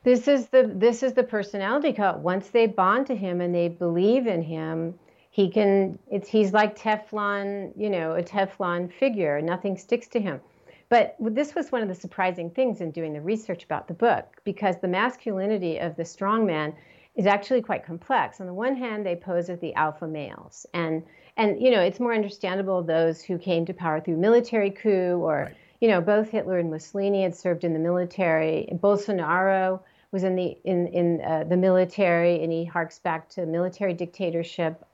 This is the this is the personality cult. Once they bond to him and they believe in him, he can it's he's like teflon you know a teflon figure. Nothing sticks to him. But this was one of the surprising things in doing the research about the book because the masculinity of the strong man is actually quite complex. On the one hand they pose as the alpha males. And and you know it's more understandable those who came to power through military coup or right. you know both hitler and mussolini had served in the military. Bolsonaro was in the in in uh, the military and he harks back to military dictatorship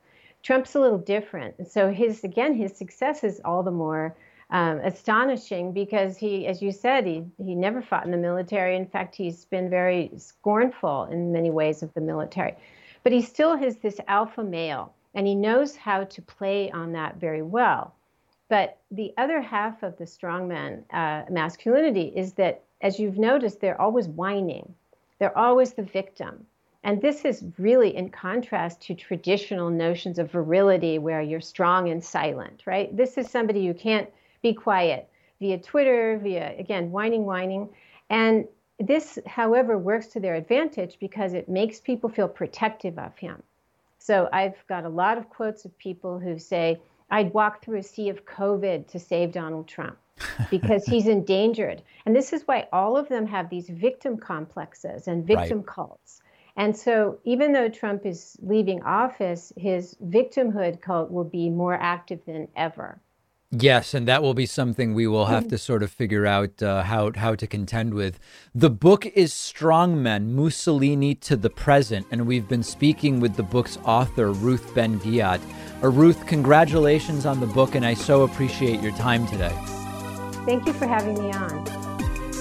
Trump's a little different. So his again his success is all the more um, astonishing because he, as you said, he he never fought in the military. In fact, he's been very scornful in many ways of the military, but he still has this alpha male, and he knows how to play on that very well. But the other half of the strongman uh, masculinity is that, as you've noticed, they're always whining. They're always the victim. And this is really in contrast to traditional notions of virility where you're strong and silent, right? This is somebody who can't be quiet via Twitter, via, again, whining, whining. And this, however, works to their advantage because it makes people feel protective of him. So I've got a lot of quotes of people who say, I'd walk through a sea of COVID to save Donald Trump (laughs) because he's endangered. And this is why all of them have these victim complexes and victim right. cults. And so, even though Trump is leaving office, his victimhood cult will be more active than ever. Yes, and that will be something we will have to sort of figure out uh, how how to contend with. The book is Strongmen: Mussolini to the Present, and we've been speaking with the book's author, Ruth Ben-Ghiat. Uh, Ruth, congratulations on the book, and I so appreciate your time today. Thank you for having me on.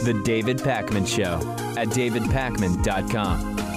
The David Pakman Show at davidpakman.com.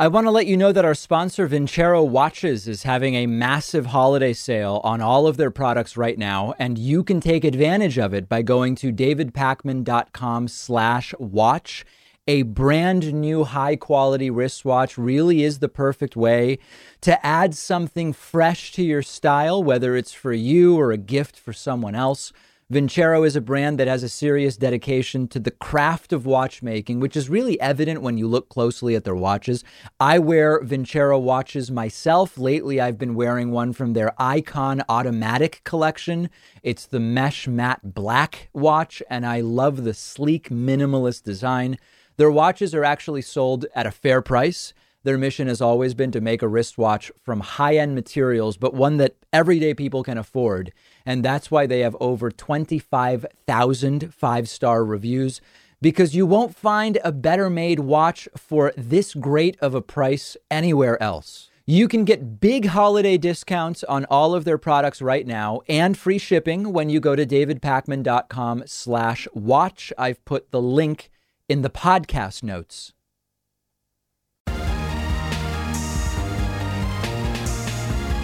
I want to let you know that our sponsor, Vincero Watches, is having a massive holiday sale on all of their products right now, and you can take advantage of it by going to davidpakman.com slash watch. A brand new high quality wristwatch really is the perfect way to add something fresh to your style, whether it's for you or a gift for someone else. Vincero is a brand that has a serious dedication to the craft of watchmaking, which is really evident when you look closely at their watches. I wear Vincero watches myself. Lately, I've been wearing one from their Icon Automatic collection. It's the mesh matte black watch, and I love the sleek, minimalist design. Their watches are actually sold at a fair price. Their mission has always been to make a wristwatch from high end materials, but one that everyday people can afford. And that's why they have over 25,000 five star reviews, because you won't find a better made watch for this great of a price anywhere else. You can get big holiday discounts on all of their products right now and free shipping when you go to davidpakman.com slash watch. I've put the link in the podcast notes.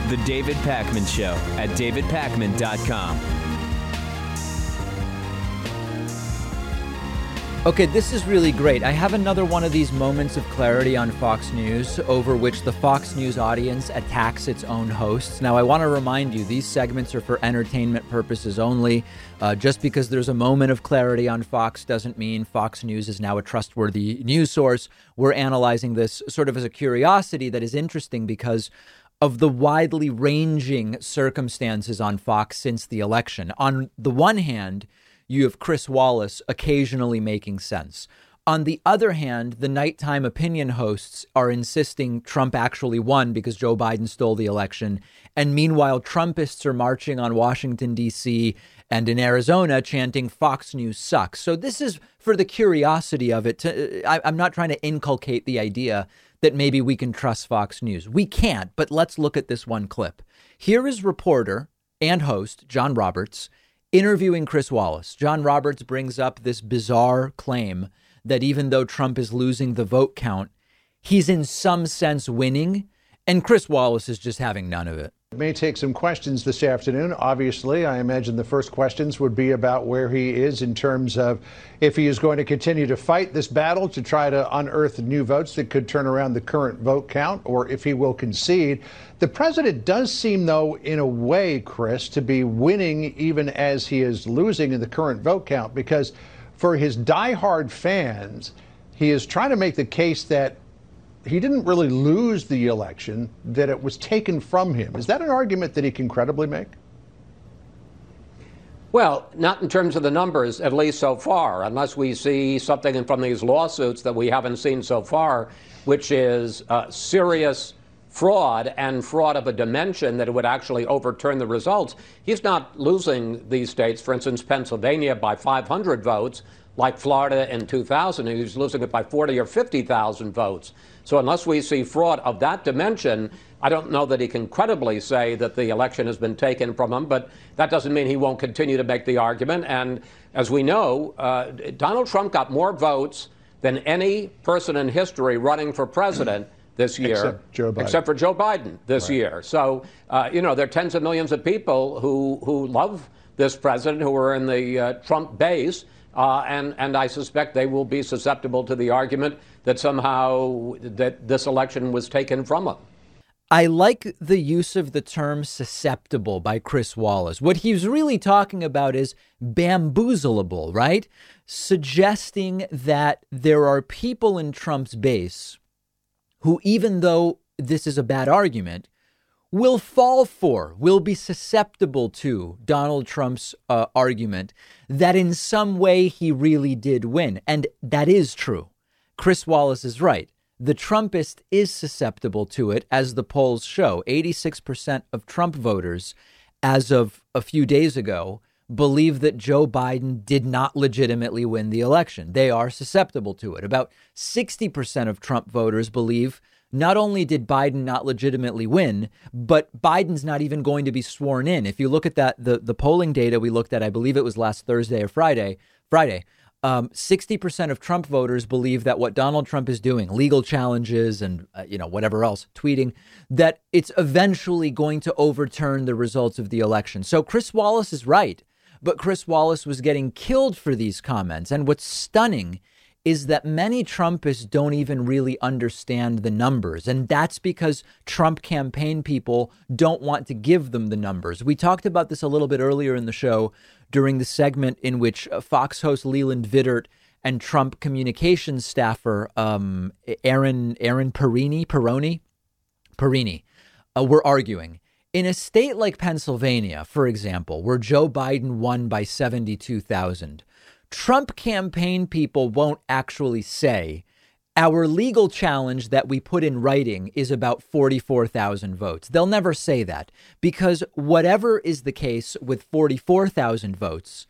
The David Pakman Show at davidpakman.com. Okay, this is really great. I have another one of these moments of clarity on Fox News over which the Fox News audience attacks its own hosts. Now, I want to remind you these segments are for entertainment purposes only. Uh, just because there's a moment of clarity on Fox doesn't mean Fox News is now a trustworthy news source. We're analyzing this sort of as a curiosity that is interesting because of the widely ranging circumstances on Fox since the election. On the one hand, you have Chris Wallace occasionally making sense. On the other hand, the nighttime opinion hosts are insisting Trump actually won because Joe Biden stole the election. And meanwhile, Trumpists are marching on Washington, D.C. and in Arizona chanting Fox News sucks. So, this is for the curiosity of it. To, I, I'm not trying to inculcate the idea that maybe we can trust Fox News. We can't, but let's look at this one clip. Here is reporter and host John Roberts interviewing Chris Wallace. John Roberts brings up this bizarre claim that even though Trump is losing the vote count, he's in some sense winning, and Chris Wallace is just having none of it. May take some questions this afternoon. Obviously, I imagine the first questions would be about where he is in terms of if he is going to continue to fight this battle to try to unearth new votes that could turn around the current vote count, or if he will concede. The president does seem, though, in a way, Chris, to be winning even as he is losing in the current vote count, because for his diehard fans, he is trying to make the case that he didn't really lose the election, that it was taken from him. Is that an argument that he can credibly make? Well, not in terms of the numbers, at least so far, unless we see something from these lawsuits that we haven't seen so far, which is uh, serious fraud and fraud of a dimension that would actually overturn the results. He's not losing these states, for instance, Pennsylvania by 500 votes, like Florida in 2000. He's losing it by 40 or 50,000 votes. So unless we see fraud of that dimension, I don't know that he can credibly say that the election has been taken from him, but that doesn't mean he won't continue to make the argument. And as we know, uh, Donald Trump got more votes than any person in history running for president (clears throat) this year, except, Joe Biden. except for Joe Biden this right. year. So, uh, you know, there are tens of millions of people who, who love this president, who are in the uh, Trump base. Uh, and, and I suspect they will be susceptible to the argument that somehow that this election was taken from them. I like the use of the term susceptible by Chris Wallace. What he's really talking about is bamboozleable, right? Suggesting that there are people in Trump's base who, even though this is a bad argument, will fall for, will be susceptible to Donald Trump's uh, argument that in some way he really did win. And that is true. Chris Wallace is right. The Trumpist is susceptible to it, as the polls show. 86% of Trump voters, as of a few days ago, believe that Joe Biden did not legitimately win the election. They are susceptible to it. About 60% of Trump voters believe not only did Biden not legitimately win, but Biden's not even going to be sworn in. If you look at that, the, the polling data we looked at, I believe it was last Thursday or Friday, Friday, um, 60% of Trump voters believe that what Donald Trump is doing, legal challenges and, uh, you know, whatever else, tweeting, that it's eventually going to overturn the results of the election. So Chris Wallace is right. But Chris Wallace was getting killed for these comments. And what's stunning is that many Trumpists don't even really understand the numbers. And that's because Trump campaign people don't want to give them the numbers. We talked about this a little bit earlier in the show during the segment in which Fox host Leland Vittert and Trump communications staffer um, Erin Erin Perini Peroni Perini uh, were arguing. In a state like Pennsylvania, for example, where Joe Biden won by 72,000, Trump campaign people won't actually say, our legal challenge that we put in writing is about 44,000 votes. They'll never say that because whatever is the case with 44,000 votes,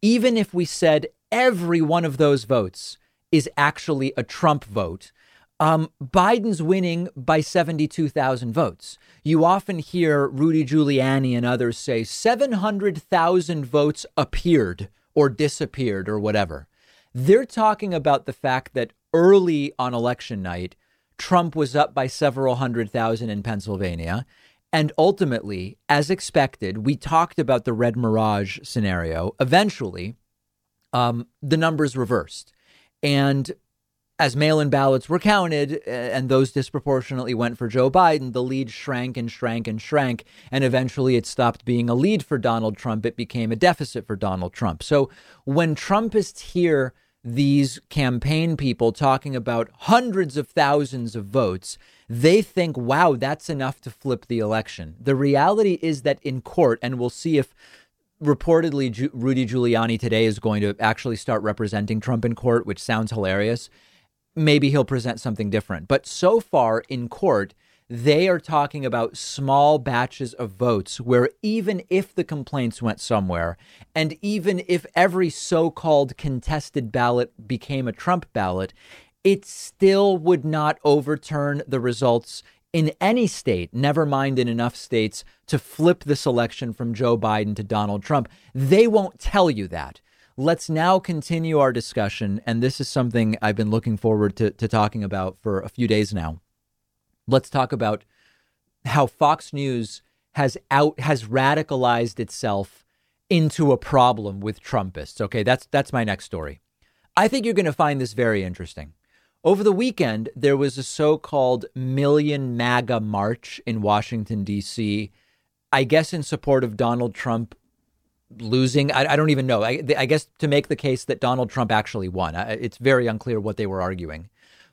even if we said every one of those votes is actually a Trump vote, um, Biden's winning by 72,000 votes. You often hear Rudy Giuliani and others say 700,000 votes appeared or disappeared or whatever. They're talking about the fact that early on election night, Trump was up by several hundred thousand in Pennsylvania. And ultimately, as expected, we talked about the red mirage scenario. Eventually, um, the numbers reversed. And as mail in ballots were counted uh, and those disproportionately went for Joe Biden, the lead shrank and shrank and shrank. And eventually it stopped being a lead for Donald Trump. It became a deficit for Donald Trump. So when Trumpists hear these campaign people talking about hundreds of thousands of votes, they think, wow, that's enough to flip the election. The reality is that in court, and we'll see if reportedly Rudy Giuliani today is going to actually start representing Trump in court, which sounds hilarious maybe he'll present something different. But so far in court, they are talking about small batches of votes where even if the complaints went somewhere, and even if every so called contested ballot became a Trump ballot, it still would not overturn the results in any state, never mind in enough states to flip this election from Joe Biden to Donald Trump. They won't tell you that. Let's now continue our discussion. And this is something I've been looking forward to, to talking about for a few days now. Let's talk about how Fox News has out has radicalized itself into a problem with Trumpists. Okay, that's that's my next story. I think you're going to find this very interesting. Over the weekend, there was a so-called Million MAGA march in Washington D.C. I guess in support of Donald Trump losing. I, I don't even know. I, I, guess to make the case that Donald Trump actually won. It's very unclear what they were arguing.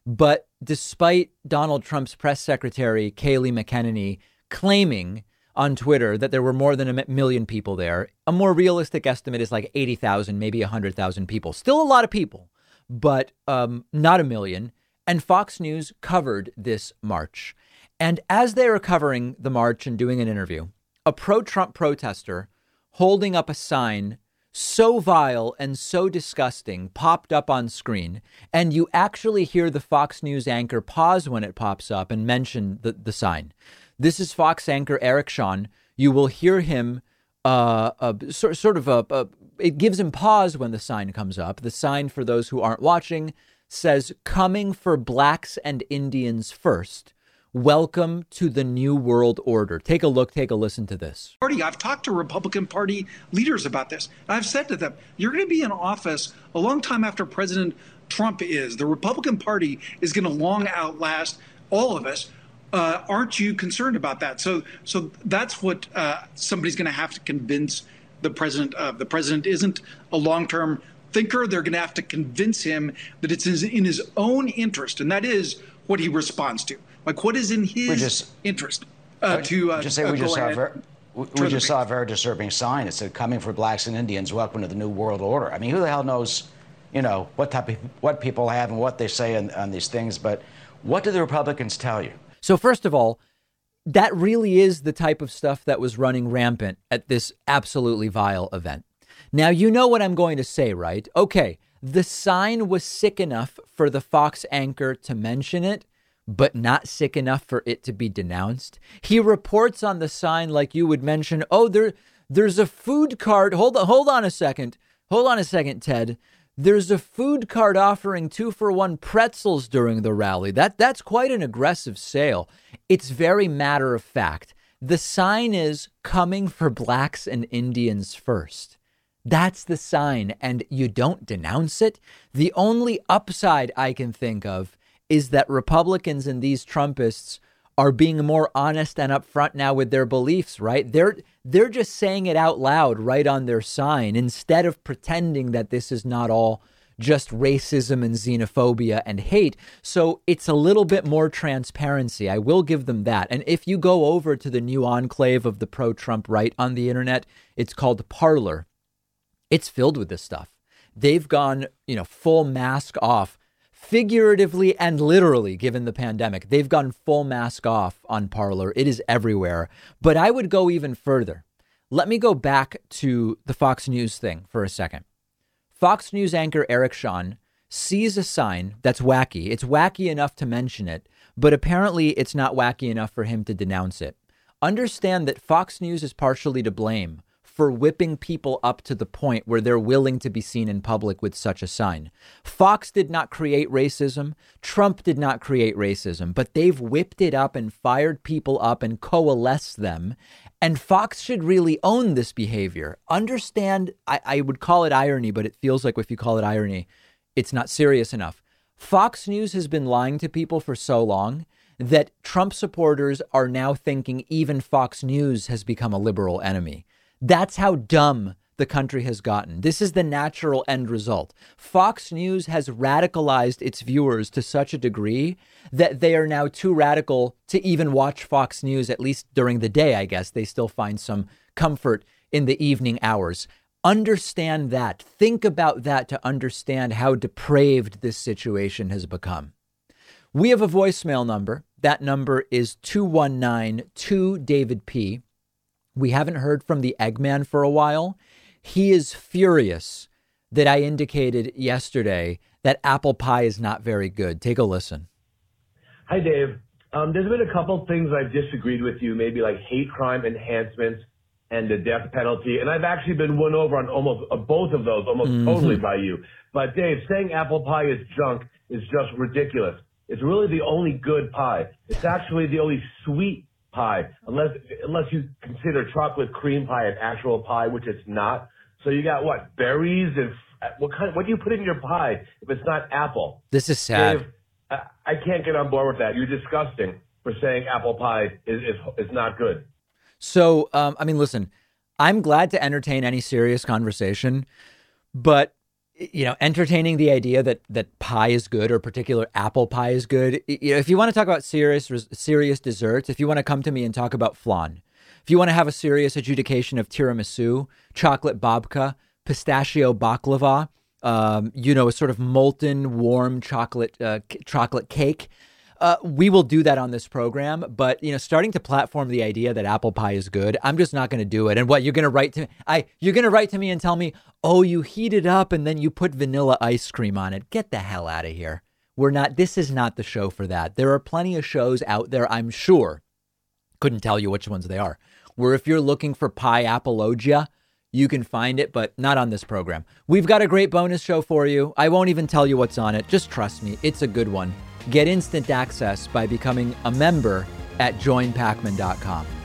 But despite Donald Trump's press secretary, Kayleigh McEnany, claiming on Twitter that there were more than a million people there, a more realistic estimate is like 80,000, maybe 100,000 people. Still a lot of people, but um, not a million. And Fox News covered this march. And as they were covering the march and doing an interview, a pro Trump protester holding up a sign so vile and so disgusting popped up on screen, and you actually hear the Fox News anchor pause when it pops up and mention the, the sign. This is Fox anchor Eric Shawn. You will hear him uh, uh, sort, sort of a, a, it gives him pause when the sign comes up. The sign, for those who aren't watching, says, Coming for blacks and Indians first. Welcome to the New World Order. Take a look, take a listen to this. Party, I've talked to Republican Party leaders about this. I've said to them, you're going to be in office a long time after President Trump is. The Republican Party is going to long outlast all of us. Uh, aren't you concerned about that? So, so that's what uh, somebody's going to have to convince the president of. The president isn't a long-term thinker. They're going to have to convince him that it's in his own interest, and that is what he responds to. Like, what is in his just, interest uh, to uh, just say we just saw very, we, we just saw a very disturbing sign. It said, "Coming for blacks and Indians, welcome to the new world order." I mean, who the hell knows, you know, what type of what people have and what they say on, on these things? But what do the Republicans tell you? So first of all, that really is the type of stuff that was running rampant at this absolutely vile event. Now, you know what I'm going to say, right? Okay, the sign was sick enough for the Fox anchor to mention it, but not sick enough for it to be denounced. He reports on the sign like you would mention, "Oh, there there's a food cart. Hold on, hold on a second. Hold on a second, Ted. There's a food cart offering 2 for 1 pretzels during the rally. That that's quite an aggressive sale. It's very matter of fact. The sign is coming for blacks and Indians first. That's the sign, and you don't denounce it. The only upside I can think of is that Republicans and these Trumpists are being more honest and upfront now with their beliefs, right? They're they're just saying it out loud right on their sign instead of pretending that this is not all just racism and xenophobia and hate. So it's a little bit more transparency. I will give them that. And if you go over to the new enclave of the pro Trump right on the internet, it's called Parler. It's filled with this stuff. They've gone, you know, full mask off figuratively and literally, given the pandemic. They've gone full mask off on Parler. It is everywhere. But I would go even further. Let me go back to the Fox News thing for a second. Fox News anchor Eric Shawn sees a sign that's wacky. It's wacky enough to mention it, but apparently it's not wacky enough for him to denounce it. Understand that Fox News is partially to blame for whipping people up to the point where they're willing to be seen in public with such a sign. Fox did not create racism. Trump did not create racism, but they've whipped it up and fired people up and coalesced them. And Fox should really own this behavior. Understand, I, I would call it irony, but it feels like if you call it irony, it's not serious enough. Fox News has been lying to people for so long that Trump supporters are now thinking even Fox News has become a liberal enemy. That's how dumb the country has gotten. This is the natural end result. Fox News has radicalized its viewers to such a degree that they are now too radical to even watch Fox News, at least during the day, I guess. They still find some comfort in the evening hours. Understand that. Think about that to understand how depraved this situation has become. We have a voicemail number. That number is 219 2 David P. We haven't heard from the Eggman for a while. He is furious that I indicated yesterday that apple pie is not very good. Take a listen. Hi, Dave. Um, there's been a couple things I've disagreed with you, maybe like hate crime enhancements and the death penalty. And I've actually been won over on almost uh, both of those, almost mm-hmm. totally by you. But Dave, saying apple pie is junk is just ridiculous. It's really the only good pie. It's actually the only sweet pie, unless unless you consider chocolate cream pie an actual pie, which it's not. So you got what berries and what kind? What do you put in your pie if it's not apple? This is sad. Dave, I, I can't get on board with that. You're disgusting for saying apple pie is is, is not good. So um, I mean, listen, I'm glad to entertain any serious conversation, but you know, entertaining the idea that that pie is good or particular apple pie is good. You know, if you want to talk about serious serious desserts, if you want to come to me and talk about flan, if you want to have a serious adjudication of tiramisu, chocolate babka, pistachio baklava, um, you know, a sort of molten warm chocolate uh, chocolate cake. Uh, we will do that on this program, but you know, starting to platform the idea that apple pie is good, I'm just not going to do it. And what you're going to write to me? I you're going to write to me and tell me, oh, you heat it up and then you put vanilla ice cream on it. Get the hell out of here. We're not. This is not the show for that. There are plenty of shows out there. I'm sure. Couldn't tell you which ones they are. Where if you're looking for pie apologia, you can find it, but not on this program. We've got a great bonus show for you. I won't even tell you what's on it. Just trust me, it's a good one. Get instant access by becoming a member at joinpakman.com.